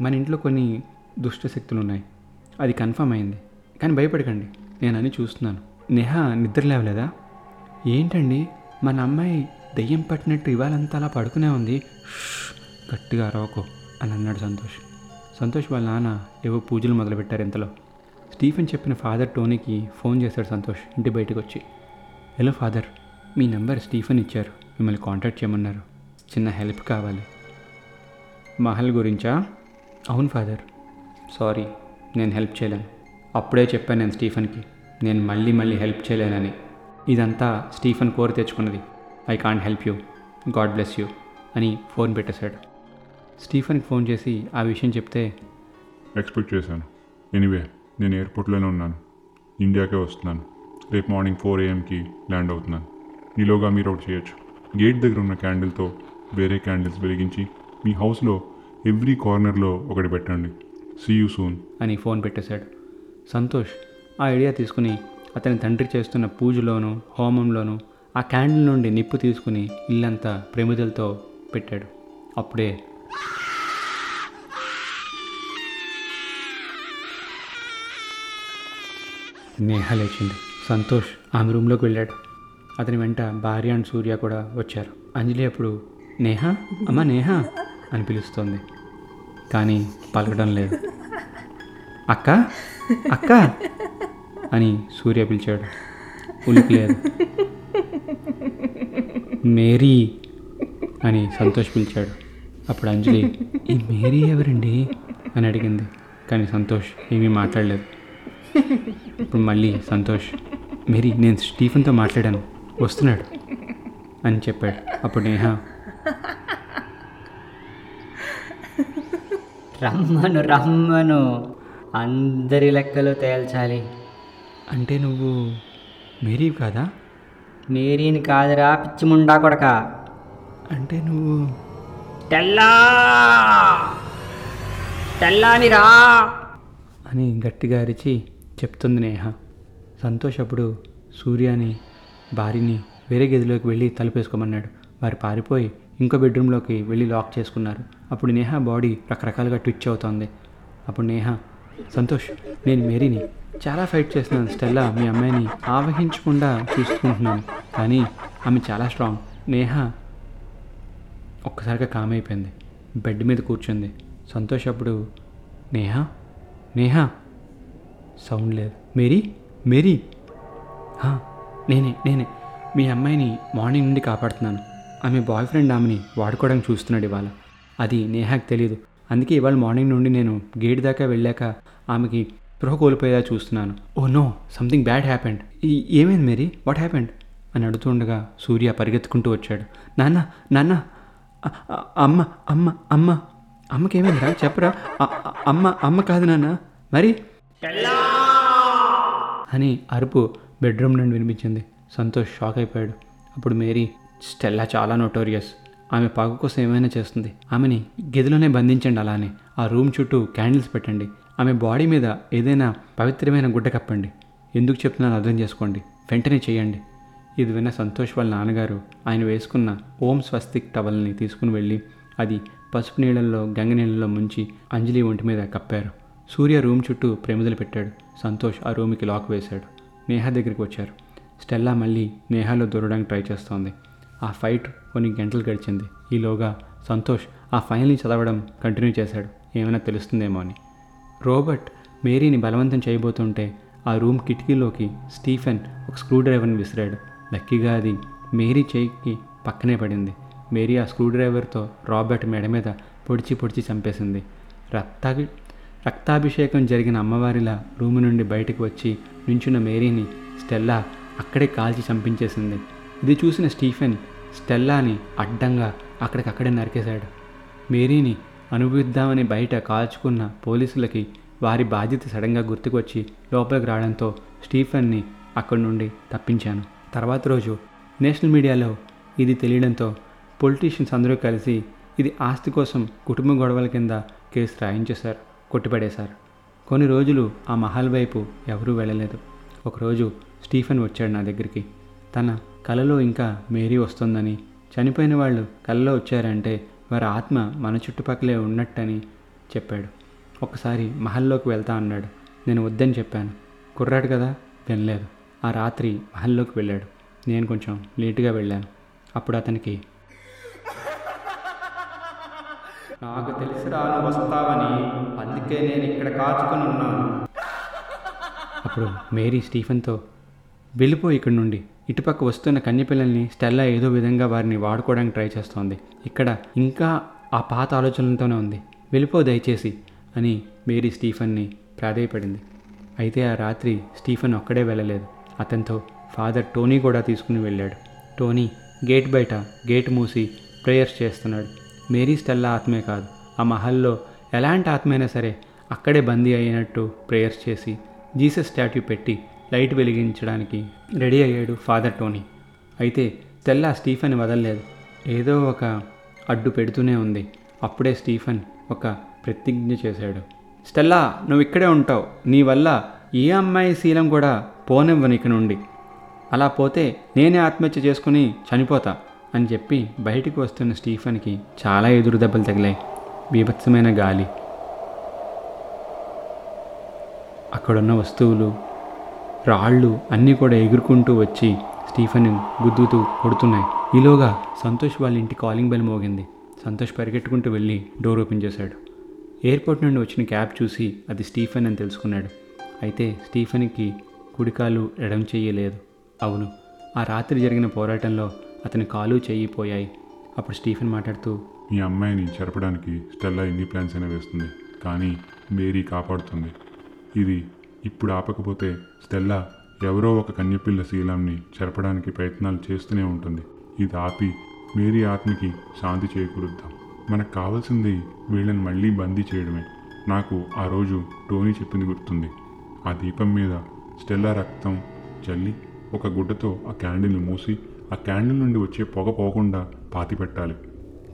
మన ఇంట్లో కొన్ని దుష్ట శక్తులు ఉన్నాయి అది కన్ఫర్మ్ అయింది. కానీ భయపడకండి. నేను అని చూస్తున్నాను. నేహ నిద్ర లేవలేదా? ఏంటండి? మన అమ్మాయి దెయ్యం పట్టినట్టు ఇవాళంతా అలా పడుకునే ఉంది. గట్టిగా అరవకు అని అన్నాడు సంతోష్. సంతోష్ వాళ్ళ నాన్న ఏవో పూజలు మొదలుపెట్టారు ఇంతలో. స్టీఫెన్ చెప్పిన ఫాదర్ టోనీకి ఫోన్ చేశాడు సంతోష్. ఇంటి బయటకు వచ్చి హలో ఫాదర్ మీ నెంబర్ స్టీఫెన్ ఇచ్చారు. మిమ్మల్ని కాంటాక్ట్ చేయమన్నారు. చిన్న హెల్ప్ కావాలి. మహల్ గురించా? అవును ఫాదర్. సారీ నేను హెల్ప్ చేయలేను. అప్పుడే చెప్పాను నేను స్టీఫెన్కి. నేను మళ్ళీ మళ్ళీ హెల్ప్ చేయలేనని. ఇదంతా స్టీఫెన్ కోరి తెచ్చుకున్నది. I can't help you. God bless you అని ఫోన్ పెట్టేశాడు. స్టీఫెన్కి ఫోన్ చేసి ఆ విషయం చెప్తే ఎక్స్పెక్ట్ చేశాను. ఎనీవే నేను ఎయిర్పోర్ట్లోనే ఉన్నాను. ఇండియాకే వస్తున్నాను. రేపు మార్నింగ్ ఫోర్ ఏఎంకి ల్యాండ్ అవుతున్నాను. ఈలోగా మీరు ఒకటి చేయొచ్చు. గేట్ దగ్గర ఉన్న క్యాండిల్తో వేరే క్యాండిల్స్ వెలిగించి మీ హౌస్లో ఎవ్రీ కార్నర్లో ఒకటి పెట్టండి. సీ యూ సూన్ అని ఫోన్ పెట్టేశాడు. సంతోష్ ఆ ఐడియా తీసుకుని అతని తండ్రి చేస్తున్న పూజలోను హోమంలోను ఆ క్యాండిల్ నుండి నిప్పు తీసుకుని ఇల్లంతా ప్రమిదలతో పెట్టాడు. అప్పుడే నేహ లేచింది. సంతోష్ ఆమె రూమ్లోకి వెళ్ళాడు. అతని వెంట భార్య అండ్ సూర్య కూడా వచ్చారు. అంజలి అప్పుడు నేహ? అమ్మ నేహ? అని పిలుస్తోంది. కానీ పలకడం లేదు. అక్క? అక్క? అని సూర్య పిలిచాడు. ఉలికి లేదు. మేరీ? అని సంతోష్ పిలిచాడు. అప్పుడు అంజలి ఈ మేరీ ఎవరండి? అని అడిగింది. కానీ సంతోష్ ఏమీ మాట్లాడలేదు. ఇప్పుడు మళ్ళీ సంతోష్ మేరీ నేను స్టీఫెన్తో మాట్లాడాను. వస్తున్నాడు. అని చెప్పాడు. అప్పుడు నేహ రమ్మను రమ్మను. అందరి లెక్కలు తేల్చాలి. అంటే నువ్వు మేరీ కాదా? మేరీని కాదురా పిచ్చి ముండా కొడక. అంటే నువ్వు తెల్లా! తెల్లానిరా! అని గట్టిగా అరిచి చెప్తుంది నేహ. సంతోష్ అప్పుడు సూర్యాని భార్యని వేరే గదిలోకి వెళ్ళి తలుపేసుకోమన్నాడు. వారు పారిపోయి ఇంకో బెడ్రూమ్లోకి వెళ్ళి లాక్ చేసుకున్నారు. అప్పుడు నేహ బాడీ రకరకాలుగా ట్విచ్ అవుతోంది. అప్పుడు నేహ సంతోష్ నేను మేరీని చాలా ఫైట్ చేస్తున్నాను. స్టెల్లా మీ అమ్మాయిని ఆవహించకుండా చూసుకుంటున్నాను. కానీ ఆమె చాలా స్ట్రాంగ్. నేహ ఒక్కసారిగా కామ్ అయిపోయింది. బెడ్ మీద కూర్చుంది. సంతోష్ అప్పుడు నేహా? నేహా? సౌండ్ లేదు. మేరీ? మేరీ? "హా, నేనే నేనే. మీ అమ్మాయిని మార్నింగ్ నుండి కాపాడుతున్నాను. ఆమె బాయ్ ఫ్రెండ్ ఆమెని వాడుకోవడానికి చూస్తున్నాడు ఇవాళ. అది నేహాకి తెలియదు అందుకే ఇవాళ మార్నింగ్ నుండి నేను గేట్ దాకా వెళ్ళాక ఆమెకి స్పృహ కోల్పోయేలా చూస్తున్నాను. Oh no something bad happened. ఈ ఏమైంది మేరీ? What happened? అని అడుగుతుండగా సూర్య పరిగెత్తుకుంటూ వచ్చాడు. నాన్న నాన్న అమ్మ అమ్మ అమ్మ అమ్మకి ఏమైందిరా చెప్పరా అమ్మ అమ్మ కాదు నాన్న. మరి? అని అరుపు బెడ్రూమ్ నుండి వినిపించింది. సంతోష్ షాక్ అయిపోయాడు. అప్పుడు మేరీ స్టెల్లా చాలా నోటోరియస్. ఆమె పాకు కోసం ఏమైనా చేస్తుంది? ఆమెని గదిలోనే బంధించండి అలానే. ఆ రూమ్ చుట్టూ క్యాండిల్స్ పెట్టండి. ఆమె బాడీ మీద ఏదైనా పవిత్రమైన గుడ్డ కప్పండి. ఎందుకు చెప్తున్నాను అర్థం చేసుకోండి. వెంటనే చేయండి. ఇది విన్న సంతోష్ వాళ్ళ నాన్నగారు ఆయన వేసుకున్న ఓం స్వస్తిక్ టవల్ని తీసుకుని వెళ్ళి అది పసుపు నీళ్ళల్లో గంగ నీళ్ళలో ముంచి అంజలి ఒంటి మీద కప్పారు. సూర్య రూమ్ చుట్టూ ప్రేమిదలు పెట్టాడు. సంతోష్ ఆ రూమ్కి లాక్ వేశాడు. నేహా దగ్గరికి వచ్చారు. స్టెల్లా మళ్ళీ నేహాలో దూరడానికి ట్రై చేస్తోంది. ఆ ఫైట్ కొన్ని గంటలు గడిచింది. ఈలోగా సంతోష్ ఆ ఫైల్ని చదవడం కంటిన్యూ చేశాడు. ఏమైనా తెలుస్తుందేమో అని. రోబర్ట్ మేరీని బలవంతం చేయబోతుంటే ఆ రూమ్ కిటికీలోకి స్టీఫెన్ ఒక స్క్రూ డ్రైవర్ని విసిరాడు. లక్కీగా అది మేరీ చేయికి పక్కనే పడింది. మేరీ ఆ స్క్రూ డ్రైవర్తో రాబర్ట్ మెడ మీద పొడిచి పొడిచి చంపేసింది. రక్తాభి రక్తాభిషేకం జరిగిన అమ్మవారిలా రూము నుండి బయటకు వచ్చి నించున్న మేరీని స్టెల్లా అక్కడే కాల్చి చంపించేసింది. ఇది చూసిన స్టీఫెన్ స్టెల్లాని అడ్డంగా అక్కడికక్కడే నరికేశాడు. మేరీని అనుభవిద్దామని బయట కాల్చుకున్న పోలీసులకి వారి బాధ్యత సడన్గా గుర్తుకొచ్చి లోపలికి రావడంతో స్టీఫెన్ని అక్కడి నుండి తప్పించాను. తర్వాత రోజు నేషనల్ మీడియాలో ఇది తెలియడంతో పొలిటీషియన్స్ అందరూ కలిసి ఇది ఆస్తి కోసం కుటుంబ గొడవల కింద కేసు రాయించేశారు కొట్టిపడేశారు. కొన్ని రోజులు ఆ మహల్ వైపు ఎవరూ వెళ్ళలేదు. ఒకరోజు స్టీఫెన్ వచ్చాడు నా దగ్గరికి. తన కలలో ఇంకా మేరీ వస్తుందని. చనిపోయిన వాళ్ళు కలలో వచ్చారంటే వారి ఆత్మ మన చుట్టుపక్కలే ఉన్నట్టని చెప్పాడు. ఒకసారి మహల్లోకి వెళ్తా అన్నాడు. నేను వద్దని చెప్పాను. కుర్రాడు కదా? వినలేదు. ఆ రాత్రి మహల్లోకి వెళ్ళాడు. నేను కొంచెం లేటుగా వెళ్ళాను. అప్పుడు అతనికి నాకు తెలిసి రాను వస్తావని అందుకే నేను ఇక్కడ కాచుకుని ఉన్నాను. అప్పుడు మేరీ స్టీఫెన్తో వెళ్ళిపో ఇక్కడి నుండి. ఇటుపక్క వస్తున్న కన్యపిల్లల్ని స్టెల్లా ఏదో విధంగా వారిని వాడుకోవడానికి ట్రై చేస్తోంది. ఇక్కడ ఇంకా ఆ పాత ఆలోచనలతోనే ఉంది. వెళ్ళిపో దయచేసి అని మేరీ స్టీఫన్ని ప్రాధేయపడింది. అయితే ఆ రాత్రి స్టీఫన్ ఒక్కడే వెళ్ళలేదు. అతనితో ఫాదర్ టోనీ కూడా తీసుకుని వెళ్ళాడు. టోనీ గేట్ బయట గేట్ మూసి ప్రేయర్స్ చేస్తున్నాడు. మేరీ స్టెల్లా ఆత్మే కాదు. ఆ మహల్లో ఎలాంటి ఆత్మైనా సరే అక్కడే బందీ అయినట్టు ప్రేయర్స్ చేసి జీసస్ స్టాట్యూ పెట్టి లైట్ వెలిగించడానికి రెడీ అయ్యాడు ఫాదర్ టోనీ. అయితే స్టెల్లా స్టీఫెన్ వదలలేదు. ఏదో ఒక అడ్డు పెడుతూనే ఉంది. అప్పుడే స్టీఫెన్ ఒక ప్రతిజ్ఞ చేశాడు. స్టెల్లా నువ్వు ఇక్కడే ఉంటావు. నీ వల్ల ఏ అమ్మాయి శీలం కూడా పోనివ్వను ఇక నుండి. అలా పోతే నేనే ఆత్మహత్య చేసుకుని చనిపోతా అని చెప్పి బయటికి వస్తున్న స్టీఫెన్కి చాలా ఎదురు దెబ్బలు తగిలాయి. బీభత్సమైన గాలి. అక్కడున్న వస్తువులు రాళ్ళు అన్నీ కూడా ఎగురుకుంటూ వచ్చి స్టీఫెన్ గుద్దుతూ కొడుతున్నాయి. ఈలోగా సంతోష్ వాళ్ళ ఇంటి కాలింగ్ బెల్ మోగింది. సంతోష్ పరిగెట్టుకుంటూ వెళ్ళి డోర్ ఓపెన్ చేశాడు. ఎయిర్పోర్ట్ నుండి వచ్చిన క్యాబ్ చూసి అది స్టీఫెన్ అని తెలుసుకున్నాడు. అయితే స్టీఫెన్కి కుడికాలు ఎడం చెయ్యలేదు అవును ఆ రాత్రి జరిగిన పోరాటంలో అతని కాలు చెయ్యి పోయాయి. అప్పుడు స్టీఫెన్ మాట్లాడుతూ మీ అమ్మాయిని చెరపడానికి స్టెల్లా ఎన్ని ప్లాన్స్ అయినా వేస్తుంది కానీ మేరీ కాపాడుతుంది. ఇది ఇప్పుడు ఆపకపోతే స్టెల్లా ఎవరో ఒక కన్యపిల్ల శీలంని చెరపడానికి ప్రయత్నాలు చేస్తూనే ఉంటుంది. ఇది ఆపి మేరీ ఆత్మకి శాంతి చేకూరుద్దాం. మనకు కావాల్సింది వీళ్ళని మళ్ళీ బందీ చేయడమే. నాకు ఆ రోజు టోనీ చెప్పింది గుర్తుంది. ఆ దీపం మీద స్టెల్లా రక్తం చల్లి ఒక గుడ్డతో ఆ క్యాండిల్ని మూసి ఆ క్యాండిల్ నుండి వచ్చే పొగ పోకుండా పాతి పెట్టాలి.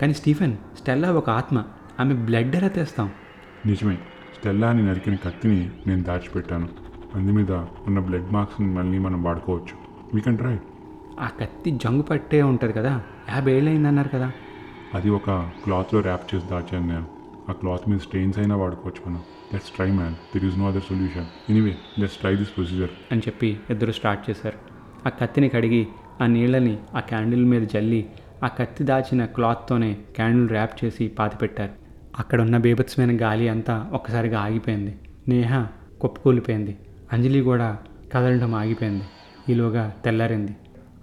కానీ స్టీఫెన్ స్టెల్లా ఒక ఆత్మ. ఆమె బ్లడ్ ఎలా తెస్తాం? నిజమే. స్టెల్లాని నరికిన కత్తిని నేను దాచిపెట్టాను. అందు మీద ఉన్న బ్లడ్ మార్క్స్ని మళ్ళీ మనం వాడుకోవచ్చు. వీ కెన్ ట్రై ఆ కత్తి జంగు పట్టే ఉంటుంది కదా యాభై ఏళ్ళు అయిందన్నారు కదా. అది ఒక క్లాత్లో ర్యాప్ చేసి దాచాను నేను. ఆ క్లాత్ మీద స్టెయిన్స్ అయినా వాడుకోవచ్చు మనం. Let's try man there is no other solution anyway let's try this procedure అని చెప్పి ఇద్దరు స్టార్ట్ చేశారు. ఆ కత్తిని కడిగి ఆ నీళ్ళని ఆ క్యాండిల్ మీద జల్లి ఆ కత్తి దాచిన క్లాత్తోనే క్యాండిల్ ర్యాప్ చేసి పాతిపెట్టారు. అక్కడ ఉన్న బీభత్సమైన గాలి అంతా ఒక్కసారిగా ఆగిపోయింది. నేహ కుప్పకూలిపోయింది. అంజలి కూడా కదలడం ఆగిపోయింది. ఈలోగా తెల్లారింది.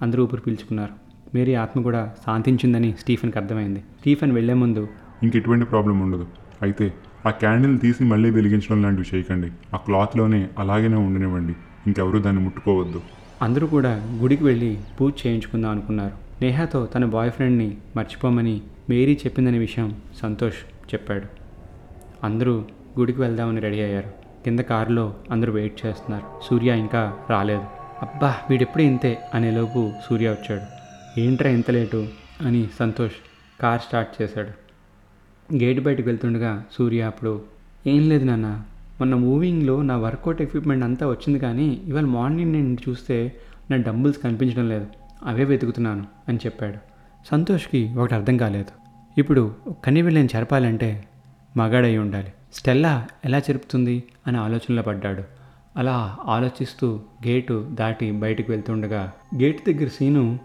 అందరూ ఊపిరి పీల్చుకున్నారు. మేరీ ఆత్మ కూడా శాంతించిందని స్టీఫెన్కి అర్థమైంది. స్టీఫెన్ వెళ్ళే ముందు ఇంక ఎటువంటి ప్రాబ్లం ఉండదు. అయితే ఆ క్యాండిల్ తీసి మళ్ళీ వెలిగించడం లాంటివి చేయకండి. ఆ క్లాత్లోనే అలాగనే ఉండనివ్వండి. ఇంకెవరూ దాన్ని ముట్టుకోవద్దు. అందరూ కూడా గుడికి వెళ్ళి పూజ చేయించుకుందాం అనుకున్నారు. నేహాతో తన బాయ్ ఫ్రెండ్ని మర్చిపోమని మేరీ చెప్పిందనే విషయం సంతోష్ చెప్పాడు. అందరూ గుడికి వెళ్దామని రెడీ అయ్యారు. కింద కారులో అందరూ వెయిట్ చేస్తున్నారు. సూర్య ఇంకా రాలేదు. అబ్బా వీడెప్పుడు ఇంతే అనేలోపు సూర్య వచ్చాడు. ఏంట్రా ఇంత లేటు అని సంతోష్ కార్ స్టార్ట్ చేశాడు. గేట్ బయటకు వెళ్తుండగా సూర్య అప్పుడు ఏం లేదు నాన్న మొన్న మూవింగ్లో నా వర్కౌట్ ఎక్విప్మెంట్ అంతా వచ్చింది కానీ ఇవాళ మార్నింగ్ నేను చూస్తే నా డంబుల్స్ కనిపించడం లేదు. అవే వెతుకుతున్నాను అని చెప్పాడు. సంతోష్కి ఒకటి అర్థం కాలేదు. ఇప్పుడు కనివిళ్ళని చెరపాలంటే మగాడై ఉండాలి. స్టెల్లా ఎలా చెరుపుతుంది అని ఆలోచనలో పడ్డాడు. అలా ఆలోచిస్తూ గేటు దాటి బయటకు వెళ్తుండగా గేట్ దగ్గర సీను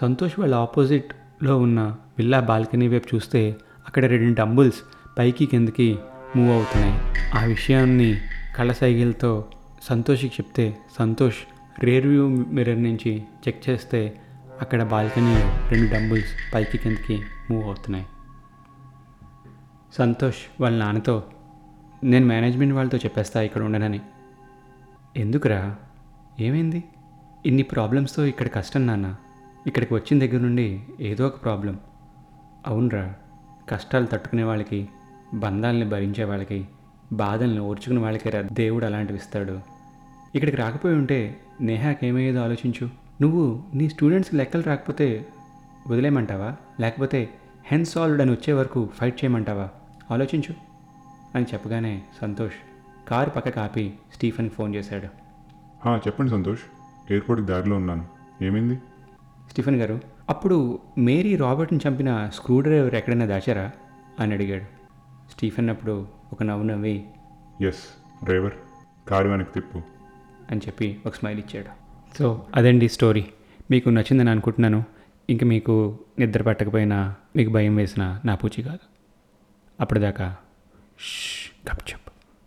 సంతోష్ వాళ్ళ ఆపోజిట్లో ఉన్న విల్లా బాల్కనీ వైపు చూస్తే అక్కడ రెండు డంబుల్స్ పైకి కిందకి మూవ్ అవుతున్నాయి. ఆ విషయాన్ని కళ్ళ సైకిల్తో సంతోష్కి చెప్తే సంతోష్ రేర్ వ్యూ మిర్రర్ నుంచి చెక్ చేస్తే అక్కడ బాల్కనీలో రెండు డంబుల్స్ పైకి కిందకి మూవ్ అవుతున్నాయి. సంతోష్ వాళ్ళ నాన్నతో నేను మేనేజ్మెంట్ వాళ్ళతో చెప్పేస్తా ఇక్కడ ఉండనని. ఎందుకురా? ఏమైంది? ఇన్ని ప్రాబ్లమ్స్తో ఇక్కడ కష్టం నాన్న. ఇక్కడికి వచ్చిన దగ్గర నుండి ఏదో ఒక ప్రాబ్లం. అవునరా. కష్టాలు తట్టుకునే వాళ్ళకి బంధాలని భరించే వాళ్ళకి బాధల్ని ఓర్చుకునే వాళ్ళకి రా దేవుడు అలాంటివి ఇస్తాడు. ఇక్కడికి రాకపోయి ఉంటే నేహాకేమయ్యేదో ఆలోచించు. నువ్వు నీ స్టూడెంట్స్కి లెక్కలు రాకపోతే వదిలేయమంటావా? లేకపోతే హెన్ సాల్వ్డ్ అని వచ్చే వరకు ఫైట్ చేయమంటావా? ఆలోచించు. అని చెప్పగానే సంతోష్ కారు పక్కకు ఆపి స్టీఫెన్కి ఫోన్ చేశాడు. చెప్పండి సంతోష్. ఎయిర్పోర్ట్కి దారిలో ఉన్నాను. ఏమైంది? స్టీఫెన్ గారు అప్పుడు మేరీ రాబర్ట్ని చంపిన స్క్రూ డ్రైవర్ ఎక్కడైనా దాచారా? అని అడిగాడు. స్టీఫెన్ అప్పుడు ఒక నవ్వు నవ్వి ఎస్ డ్రైవర్ కారు వెనక్కి తిప్పు. అని చెప్పి ఒక స్మైల్ ఇచ్చాడు. సో అదండి స్టోరీ మీకు నచ్చిందని అనుకుంటున్నాను. ఇంక మీకు నిద్ర పట్టకపోయినా మీకు భయం వేసిన నా పూచి కాదు. అప్పటిదాకా ష్ గప్